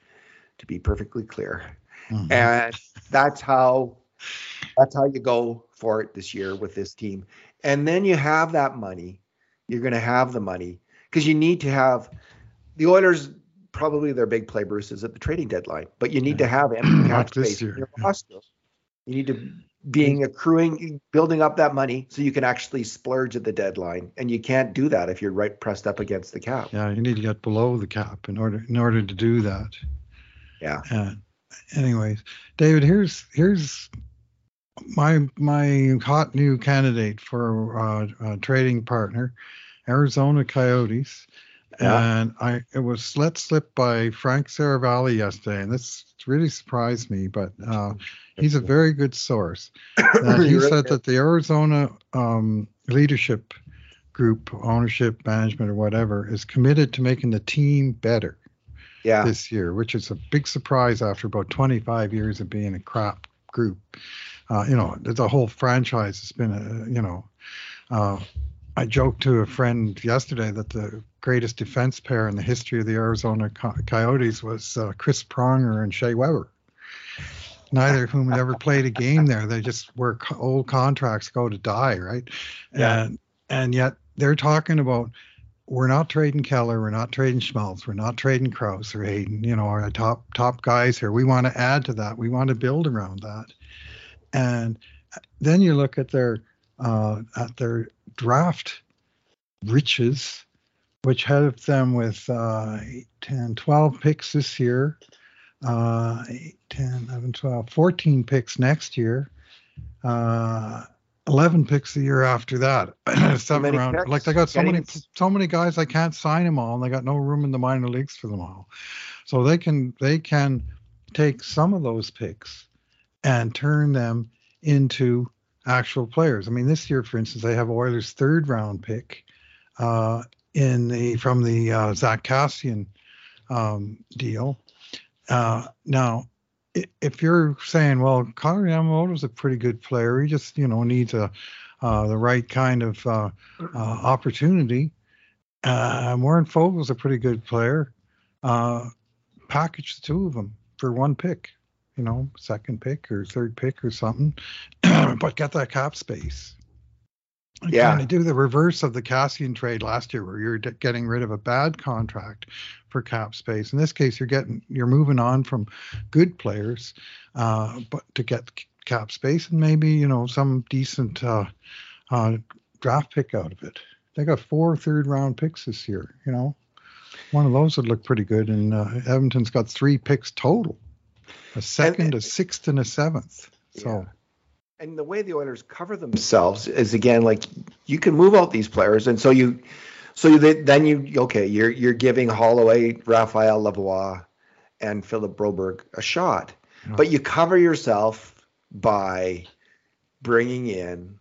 To be perfectly clear. Mhm. and that's how that's how you go for it this year with this team. And then you have that money. You're going to have the money because you need to have the oilers probably their big play bruce is at the trading deadline but you need to have empty cap space in your yeah. you need to being accruing building up that money so you can actually splurge at the deadline and you can't do that if you're right pressed up against the cap. Yeah, you need to get below the cap in order in order to do that. Yeah. Uh, anyways, David, here's here's my my hot new candidate for uh, a trading partner, Arizona Coyotes. Yeah. And I it was let slip by Frank Seravalli yesterday, and this really surprised me. But uh, he's a very good source. That he said that the Arizona um, leadership group, ownership, management, or whatever, is committed to making the team better yeah this year, which is a big surprise after about 25 years of being a crap group. Uh, you know, the whole franchise has been, a, you know, uh, I joked to a friend yesterday that the greatest defense pair in the history of the Arizona Co- Coyotes was uh, Chris Pronger and Shea Weber. Neither of whom had ever played a game there. They just were co- old contracts go to die, right? Yeah. And and yet they're talking about we're not trading Keller, we're not trading Schmaltz, we're not trading Crouse or Hayton, you know, our top top guys here. We want to add to that. We want to build around that. And then you look at their uh, at their draft riches, which have them with uh, 8, 10, 12 picks this year, uh, 8, 10, 11, 12, 14 picks next year, uh, 11 picks the year after that. Seven round, picks? like they got so many, so many guys. I can't sign them all, and they got no room in the minor leagues for them all. So they can they can take some of those picks and turn them into actual players. I mean, this year, for instance, they have Oilers' third round pick uh, in the from the uh, Zack Kassian um, deal. Uh, now, if you're saying, well, Connor Yamamoto is a pretty good player, he just you know needs a uh, the right kind of uh, uh, opportunity. Uh, Warren Foegele's a pretty good player. Uh, package the two of them for one pick, you know, second pick or third pick or something, but get that cap space. Yeah. Kind of do the reverse of the Kassian trade last year, where you're getting rid of a bad contract for cap space. In this case, you're getting you're moving on from good players, uh, but to get cap space and maybe you know some decent uh, uh, draft pick out of it. They got four third round picks this year. You know, one of those would look pretty good. And uh, Edmonton's got three picks total: a second, and, a sixth, and a seventh. So. Yeah and the way the Oilers cover themselves is again like you can move out these players, and so you, so you, then you okay, you're you're giving Holloway, Raphael Lavoie, and Philip Broberg a shot, oh. but you cover yourself by bringing in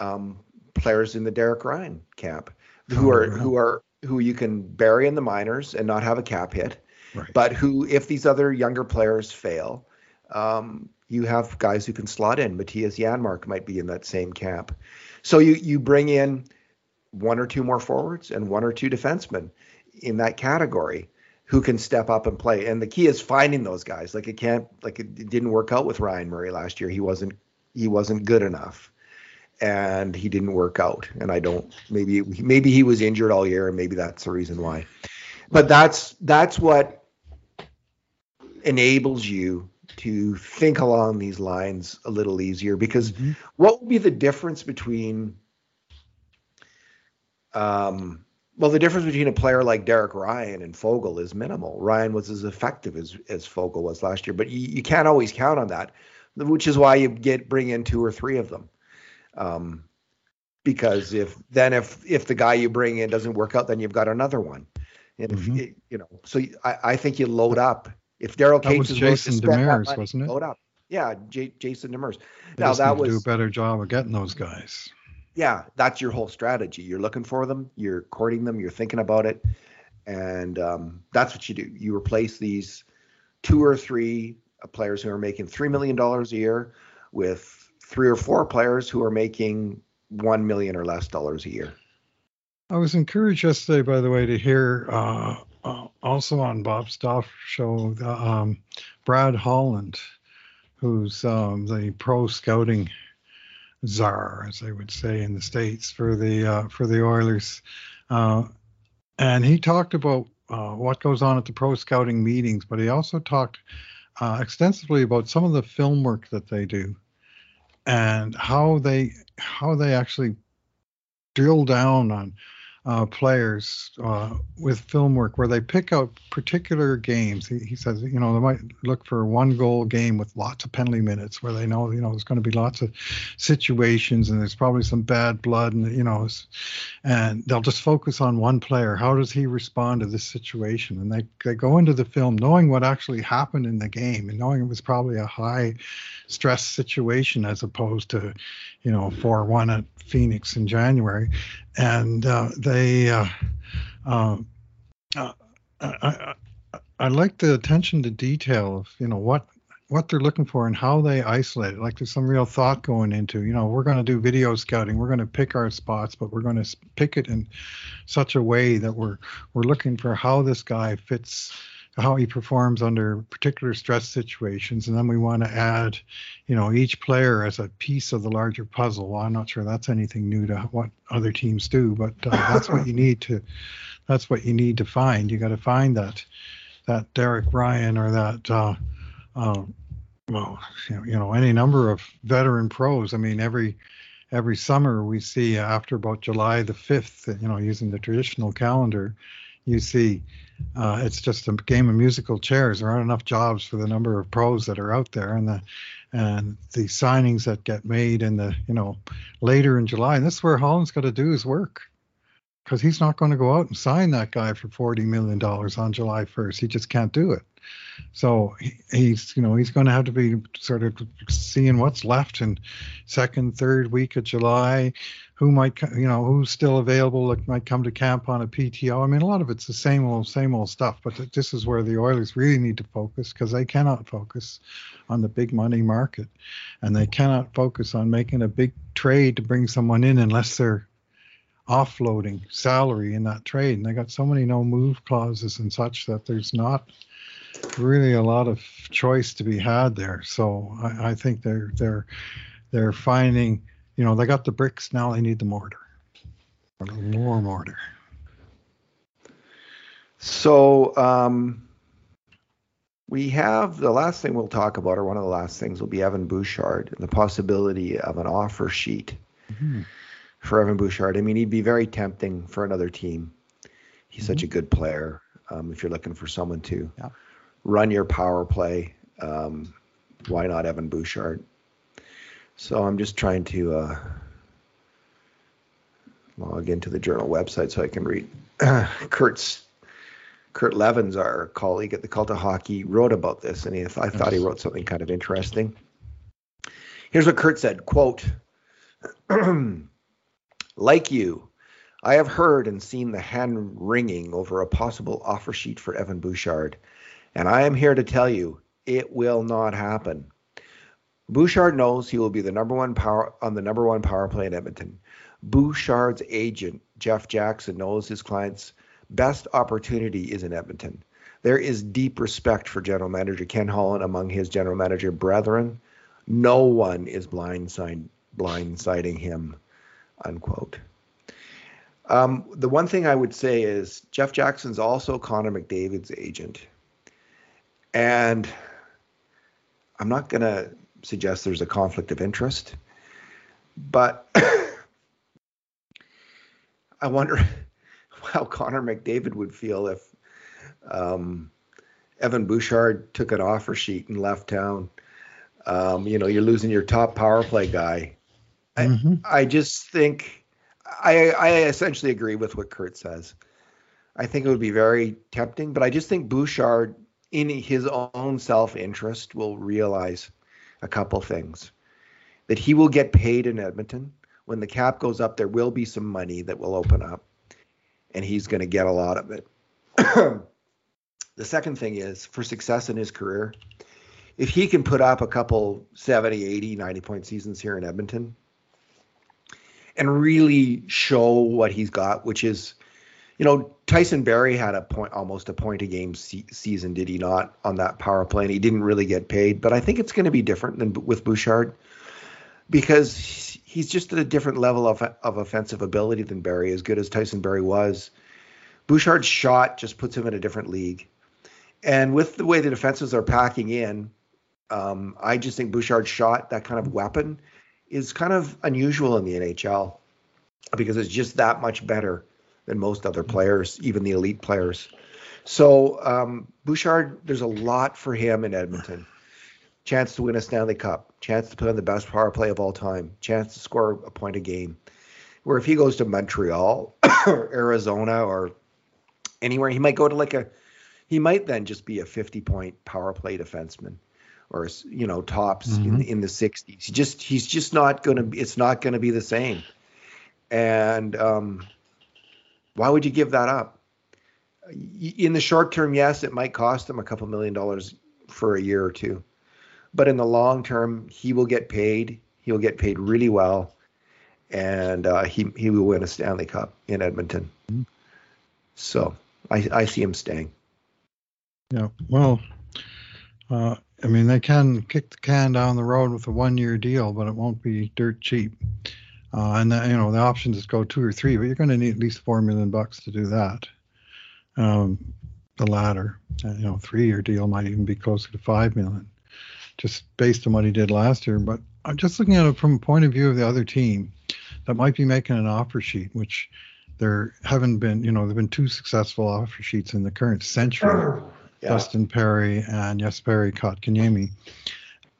um, players in the Derek Ryan camp who oh, are who are who you can bury in the minors and not have a cap hit, right. but who if these other younger players fail. Um, you have guys who can slot in. Mattias Janmark might be in that same camp. So you you bring in one or two more forwards and one or two defensemen in that category who can step up and play. And the key is finding those guys. Like it can't like it, didn't work out with Ryan Murray last year. He wasn't he wasn't good enough. And he didn't work out. And I don't maybe maybe he was injured all year and maybe that's the reason why. But that's that's what enables you to think along these lines a little easier because mm-hmm. what would be the difference between um well the difference between a player like Derek Ryan and Foegele is minimal. Ryan was as effective as as Foegele was last year, but you, you can't always count on that, which is why you get bring in two or three of them. Um because if then if if the guy you bring in doesn't work out, then you've got another one. And mm-hmm. if you know, so I, I think you load up if Daryl Katz is Jason Demers, money, wasn't it? Load up. Yeah, J- Jason Demers. They now that was do a better job of getting those guys. Yeah, that's your whole strategy. You're looking for them, you're courting them, you're thinking about it, and um, that's what you do. You replace these two or three players who are making three million dollars a year with three or four players who are making one million or less dollars a year. I was encouraged yesterday, by the way, to hear uh, uh, also on Bob Stauffer show, um, Brad Holland, who's um, the pro scouting czar, as they would say in the states for the uh, for the Oilers, uh, and he talked about uh, what goes on at the pro scouting meetings, but he also talked uh, extensively about some of the film work that they do and how they how they actually drill down on uh, players uh, with film work where they pick out particular games. He, he, says, you know, they might look for one goal game with lots of penalty minutes where they know, you know, there's going to be lots of situations and there's probably some bad blood and, you know, and they'll just focus on one player. How does he respond to this situation? And they, they go into the film knowing what actually happened in the game and knowing it was probably a high stress situation as opposed to, you know, 4 1 at Phoenix in January. And uh, uh, uh, uh, I, I, I like the attention to detail of, you know, what what they're looking for and how they isolate it. Like there's some real thought going into, you know, we're going to do video scouting. We're going to pick our spots, but we're going to pick it in such a way that we're we're looking for how this guy fits how he performs under particular stress situations. And then we want to add you know each player as a piece of the larger puzzle. Well i'm not sure that's anything new to what other teams do but uh, that's what you need to that's what you need to find. You got to find that that derek ryan or that uh, uh, well you know, any number of veteran pros. I mean every every summer we see after about july the 5th you know using the traditional calendar you see uh, it's just a game of musical chairs. There aren't enough jobs for the number of pros that are out there, and the and the signings that get made in the you know later in July. And this is where Holland's got to do his work. because he's not going to go out and sign that guy for $40 million on July 1st. He just can't do it. So he, he's, you know, he's going to have to be sort of seeing what's left in second, third week of July, who might, you know, who's still available that might come to camp on a PTO. I mean, a lot of it's the same old, same old stuff. But this is where the Oilers really need to focus because they cannot focus on the big money market, and they cannot focus on making a big trade to bring someone in unless they're offloading salary in that trade. And they got so many no move clauses and such that there's not really a lot of choice to be had there. So I, I think they're they're they're finding, you know, they got the bricks now. They need the mortar, or more mortar. So um, we have the last thing we'll talk about, or one of the last things, will be Evan Bouchard and the possibility of an offer sheet. Mm-hmm for Evan Bouchard. I mean, he'd be very tempting for another team. He's mm-hmm. such a good player. Um, if you're looking for someone to yeah. run your power play, um, why not Evan Bouchard? So I'm just trying to uh, log into the journal website so I can read. Kurt's Kurt Leavins, our colleague at the Cult of Hockey, wrote about this, and he, I thought he wrote something kind of interesting. Here's what Kurt said: "Quote." Like you, I have heard and seen the hand wringing over a possible offer sheet for Evan Bouchard, and I am here to tell you it will not happen. Bouchard knows he will be the number one power on the number one power play in Edmonton. Bouchard's agent, Jeff Jackson, knows his client's best opportunity is in Edmonton. There is deep respect for general manager Ken Holland among his general manager brethren. No one is blindsiding him unquote. Um, the one thing I would say is Jeff Jackson's also Connor McDavid's agent. And I'm not going to suggest there's a conflict of interest, but I wonder how Connor McDavid would feel if um, Evan Bouchard took an offer sheet and left town. Um, you know, you're losing your top power play guy Mm-hmm. I, I just think I, I essentially agree with what Kurt says. I think it would be very tempting, but I just think Bouchard, in his own self interest, will realize a couple things. That he will get paid in Edmonton. When the cap goes up, there will be some money that will open up, and he's going to get a lot of it. the second thing is for success in his career, if he can put up a couple 70, 80, 90 point seasons here in Edmonton, and really show what he's got, which is, you know, Tyson Barrie had a point, almost a point a game se- season, did he not, on that power play? And he didn't really get paid. But I think it's going to be different than with Bouchard because he's just at a different level of, of offensive ability than Barrie, as good as Tyson Barrie was. Bouchard's shot just puts him in a different league. And with the way the defenses are packing in, um, I just think Bouchard's shot, that kind of weapon, is kind of unusual in the NHL because it's just that much better than most other players, even the elite players. So um, Bouchard, there's a lot for him in Edmonton. Chance to win a Stanley Cup, chance to play on the best power play of all time, chance to score a point a game. Where if he goes to Montreal or Arizona or anywhere, he might go to like a, he might then just be a 50 point power play defenseman or you know tops mm-hmm. in in the 60s. He just he's just not going to be it's not going to be the same. And um, why would you give that up? In the short term, yes, it might cost him a couple million dollars for a year or two. But in the long term, he will get paid. He will get paid really well, and uh, he he will win a Stanley Cup in Edmonton. So I I see him staying. Yeah. Well, uh, I mean, they can kick the can down the road with a one-year deal, but it won't be dirt cheap. Uh, and the, you know, the option is go two or three, but you're going to need at least four million bucks to do that. Um, the latter, uh, you know, three-year deal might even be closer to five million, just based on what he did last year. But I'm just looking at it from a point of view of the other team that might be making an offer sheet, which there haven't been, you know, there've been two successful offer sheets in the current century yeah. Dustin Penner and Jesperi Kotkaniemi.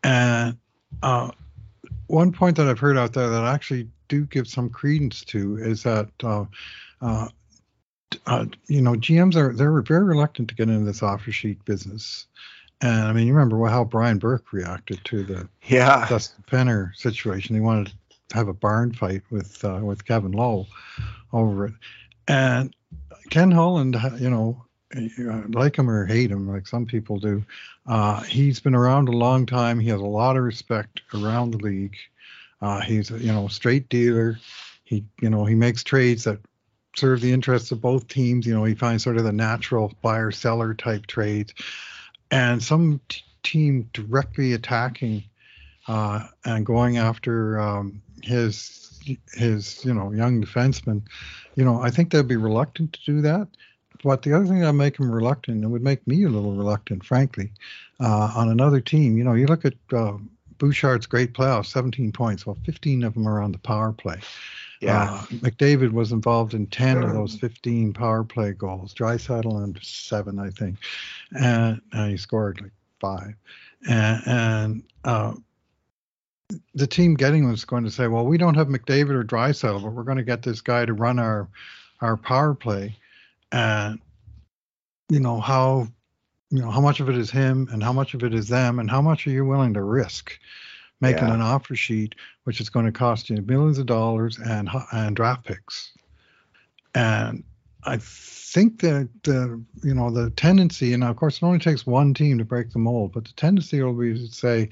And uh, one point that I've heard out there that actually do give some credence to is that uh, uh, uh, you know, GMs are they're very reluctant to get into this offer sheet business. And I mean, you remember how Brian Burke reacted to the yeah Dustin Penner situation. He wanted to have a barn fight with uh, with Kevin Lowe over it. And Ken Holland, you know, like him or hate him, like some people do, uh, he's been around a long time. He has a lot of respect around the league. Uh, he's a, you know straight dealer. He you know he makes trades that serve the interests of both teams. You know he finds sort of the natural buyer seller type trades, and some t- team directly attacking uh, and going after um, his his you know young defenseman. You know I think they'd be reluctant to do that. But the other thing that make him reluctant, and would make me a little reluctant, frankly, uh, on another team. You know, you look at uh, Bouchard's great playoffs, 17 points. Well, 15 of them are on the power play. Yeah. Uh, McDavid was involved in 10 of those 15 power play goals. Draisaitl and seven, I think, and, and he scored like five. And, and uh, the team getting was going to say, well, we don't have McDavid or Draisaitl, but we're going to get this guy to run our our power play. And you know how you know how much of it is him and how much of it is them and how much are you willing to risk making Yeah. an offer sheet which is going to cost you millions of dollars and and draft picks and i think that the you know the tendency and of course it only takes one team to break the mold but the tendency will be to say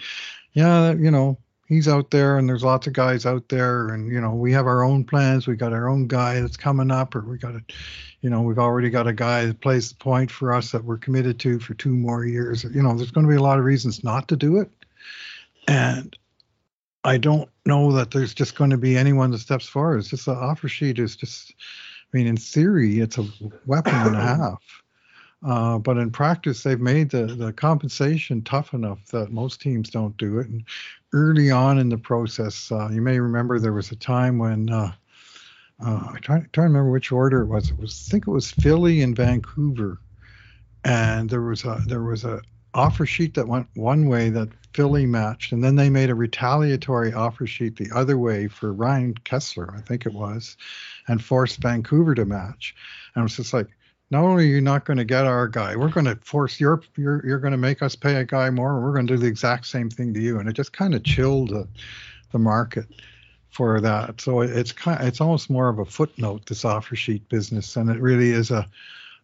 yeah you know he's out there and there's lots of guys out there and you know we have our own plans. We got our own guy that's coming up or we got a you know we've already got a guy that plays the point for us that we're committed to for two more years. You know there's going to be a lot of reasons not to do it. And i don't know that there's just going to be anyone that steps forward. It's just the offer sheet is just i mean in theory it's a weapon and a half. Uh, but in practice they've made the, the compensation tough enough that most teams don't do it. And early on in the process uh, you may remember there was a time when uh, uh, I try, try to remember which order it was. It was I think it was Philly and Vancouver, and there was a there was a offer sheet that went one way that Philly matched, and then they made a retaliatory offer sheet the other way for Ryan Kesler, I think it was, and forced Vancouver to match. And it was just like, not only are you not going to get our guy, we're going to force your you're you're going to make us pay a guy more. We're going to do the exact same thing to you, and it just kind of chilled the the market for that. So it's kind it's almost more of a footnote this offer sheet business, and it really is a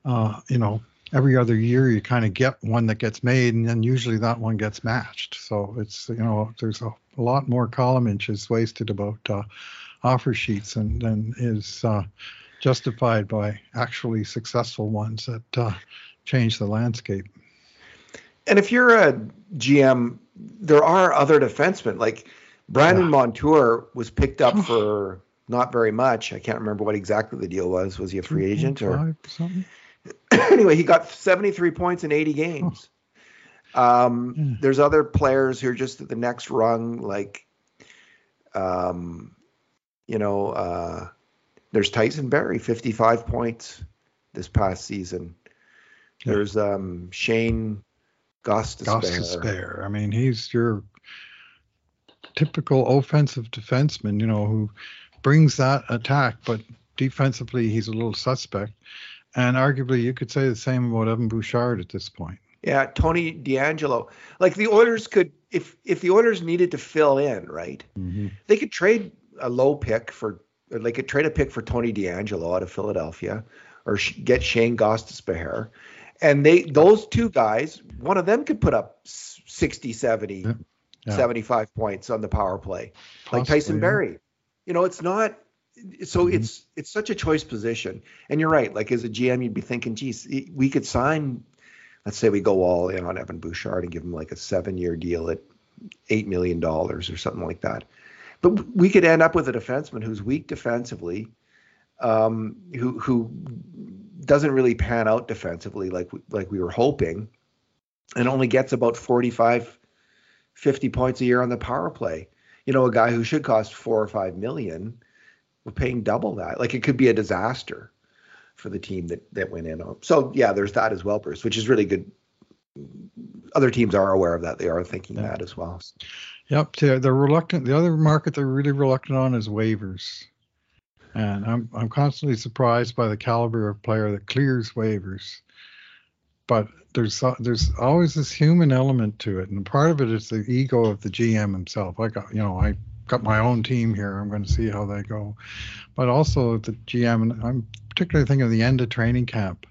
uh, you know every other year you kind of get one that gets made, and then usually that one gets matched. So it's you know there's a, a lot more column inches wasted about uh, offer sheets and than is uh, justified by actually successful ones that uh, change the landscape. And if you're a GM, there are other defensemen. Like Brandon Yeah. Montour was picked up for not very much. I can't remember what exactly the deal was. Was he a free agent or something? anyway? He got 73 points in 80 games. Um, Yeah. There's other players who are just at the next rung, like, um, you know, uh, there's Tyson Barrie, 55 points this past season. Yeah. There's um, Shane Goss Gostisbehere. I mean, he's your typical offensive defenseman, you know, who brings that attack, but defensively he's a little suspect. And arguably, you could say the same about Evan Bouchard at this point. Yeah, Tony DeAngelo. Like the Oilers could, if if the Oilers needed to fill in, right, Mm-hmm. they could trade a low pick for, could trade a pick for Tony DeAngelo out of Philadelphia, or sh- get Shane Gostisbehere, and they those two guys, one of them could put up s- 60, 70, Yeah. Yeah. 75 points on the power play, like Tyson Barrie. You know, it's not. So Mhm. it's it's such a choice position, and you're right. Like as a GM, you'd be thinking, geez, we could sign. Let's say we go all in on Evan Bouchard and give him like a seven-year deal at eight million dollars or something like that. But we could end up with a defenseman who's weak defensively, um, who who doesn't really pan out defensively like we- like we were hoping, and only gets about 45, 50 points a year on the power play. You know, a guy who should cost four or five million, we're paying double that. Like it could be a disaster for the team that that went in on. So yeah, there's that as well, Bruce, which is really good. Other teams are aware of that. They are thinking Yeah. that as well. Yep, they're, reluctant. The other market they're really reluctant on is waivers. And I'm I'm constantly surprised by the caliber of player that clears waivers. But there's uh, there's always this human element to it, and part of it is the ego of the GM himself. I got you know I got my own team here. I'm going to see how they go, but also the GM. And I'm particularly thinking of the end of training camp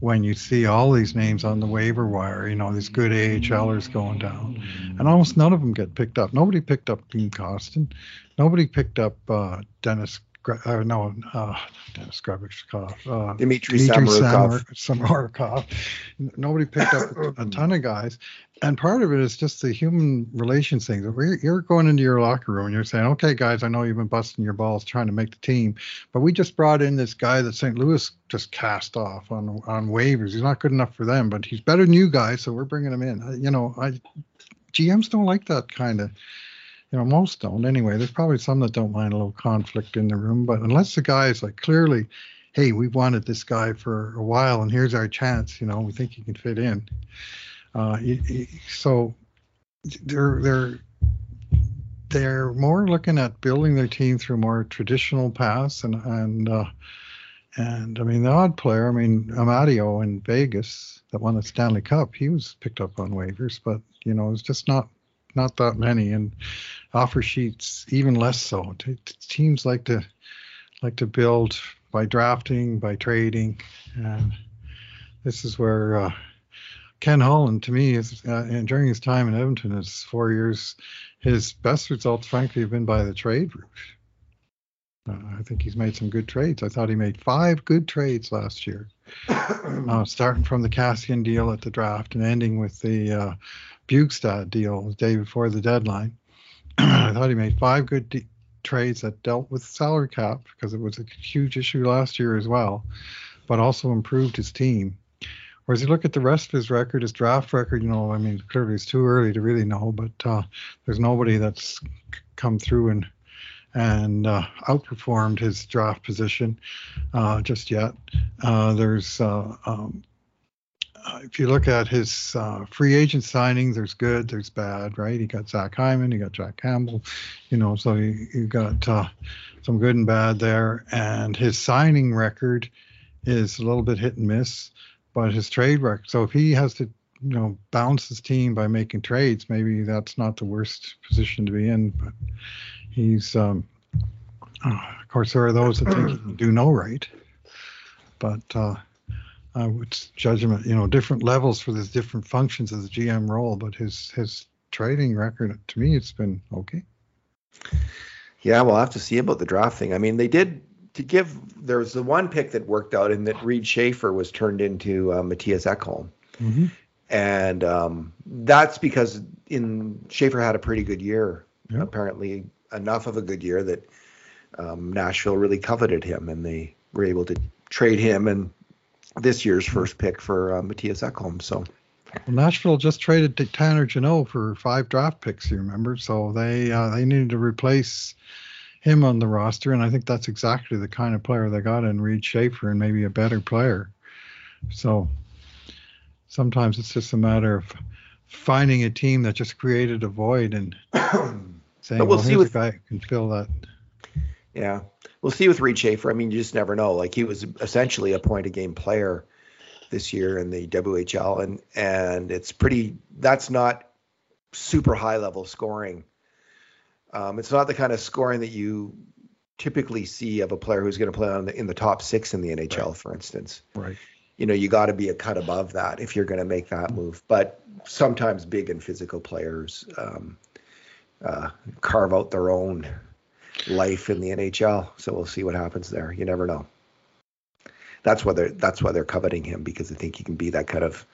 when you see all these names on the waiver wire, you know, these good AHLers going down, and almost none of them get picked up. Nobody picked up Dean Kostin. Nobody picked up uh, Dennis uh, no, uh, Dennis Grebenkov, uh, Dmitry, Dmitry Samorukov. Samorukov. Nobody picked up a ton of guys, and part of it is just the human relations thing. You're going into your locker room and you're saying, "Okay, guys, I know you've been busting your balls trying to make the team, but we just brought in this guy that St. Louis just cast off on on waivers. He's not good enough for them, but he's better than you guys, so we're bringing him in." You know, I GMs don't like that kind of you know, most don't anyway. There's probably some that don't mind a little conflict in the room, but unless the guy is like clearly, hey, we've wanted this guy for a while, and here's our chance. You know, we think he can fit in. Uh, so they're they're they're more looking at building their team through more traditional paths and and uh, and I mean the odd player. I mean Amadio in Vegas that won the Stanley Cup. He was picked up on waivers, but you know it's just not not that many, and offer sheets even less so. Teams like to like to build by drafting, by trading, and this is where uh, Ken Holland, to me, is uh, and during his time in Edmonton, his four years, his best results, frankly, have been by the trade route. Uh, I think he's made some good trades. I thought he made five good trades last year, uh, starting from the Kassian deal at the draft and ending with the uh, Bjugstad deal the day before the deadline. I thought he made five good de- trades that dealt with salary cap because it was a huge issue last year as well, but also improved his team. Whereas you look at the rest of his record, his draft record, you know, I mean, clearly it's too early to really know, but uh, there's nobody that's come through and and uh, outperformed his draft position uh, just yet. Uh, there's uh, um, if you look at his uh, free agent signings, there's good, there's bad, right? He got Zach Hyman, he got Jack Campbell, you know, so you, you got uh, some good and bad there. And his signing record is a little bit hit and miss, but his trade record. So if he has to, you know, bounce his team by making trades, maybe that's not the worst position to be in. But he's, um, uh, of course, there are those that think he can do no right, but uh, I would judge him at you know different levels for the different functions of the GM role, but his his trading record to me it's been okay. Yeah, we'll have to see about the draft thing. I mean, they did to give there was the one pick that worked out and that Reid Schaefer was turned into uh, Mattias Ekholm. Mm-hmm. And um, that's because in Schaefer had a pretty good year, yep. apparently enough of a good year that um, Nashville really coveted him, and they were able to trade him and this year's first pick for uh, Mattias Ekholm. So. Well, Nashville just traded to Tanner Jeannot for five draft picks. You remember, so they uh, they needed to replace him on the roster, and I think that's exactly the kind of player they got in Reid Schaefer, and maybe a better player. So sometimes it's just a matter of finding a team that just created a void and saying, we'll, well see here's a guy who can fill that. Yeah, we'll see with Reid Schaefer. I mean, you just never know. Like he was essentially a point a game player this year in the WHL, and and it's pretty. That's not super high level scoring. Um, it's not the kind of scoring that you typically see of a player who's going to play on the, in the top six in the NHL, right. for instance. Right. You know, you got to be a cut above that if you're going to make that move. But sometimes big and physical players um, uh, carve out their own life in the NHL. So we'll see what happens there. You never know. That's why they're that's why they're coveting him because they think he can be that kind of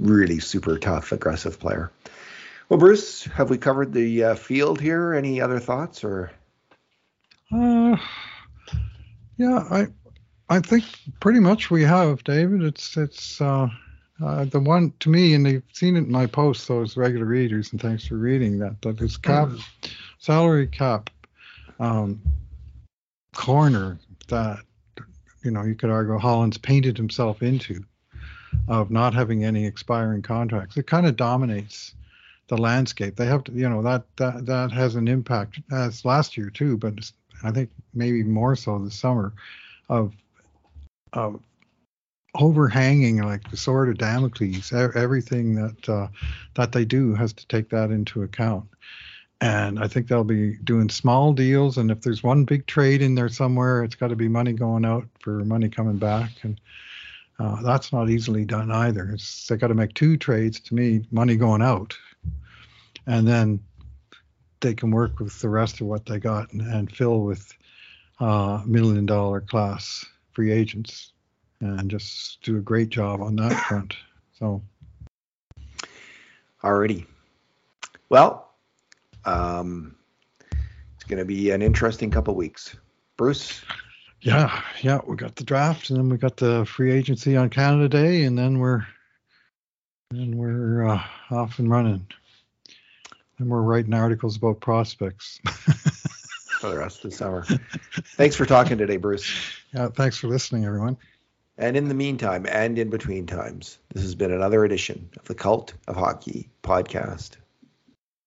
really super tough, aggressive player. Well, Bruce, have we covered the uh, field here? Any other thoughts or? Uh, yeah, I I think pretty much we have, David. It's it's uh, uh, the one to me, and they've seen it in my posts, those regular readers, and thanks for reading that. That is cap salary cap um, corner that you know you could argue Holland's painted himself into of not having any expiring contracts. It kind of dominates the landscape. They have to, you know, that that that has an impact as last year too, but I think maybe more so this summer, of of overhanging like the sword of Damocles. Everything that uh, that they do has to take that into account. And I think they'll be doing small deals. And if there's one big trade in there somewhere, it's got to be money going out for money coming back. And uh, that's not easily done either. It's, they got to make two trades to me, money going out, and then they can work with the rest of what they got and, and fill with uh, million dollar class free agents and just do a great job on that front. So, already. Well, um, it's going to be an interesting couple weeks. Bruce. Yeah, yeah, we got the draft, and then we got the free agency on Canada Day, and then we're and we're uh, off and running. And we're writing articles about prospects. for the rest of the summer. thanks for talking today, Bruce. Yeah, thanks for listening, everyone. And in the meantime, and in between times, this has been another edition of the Cult of Hockey podcast.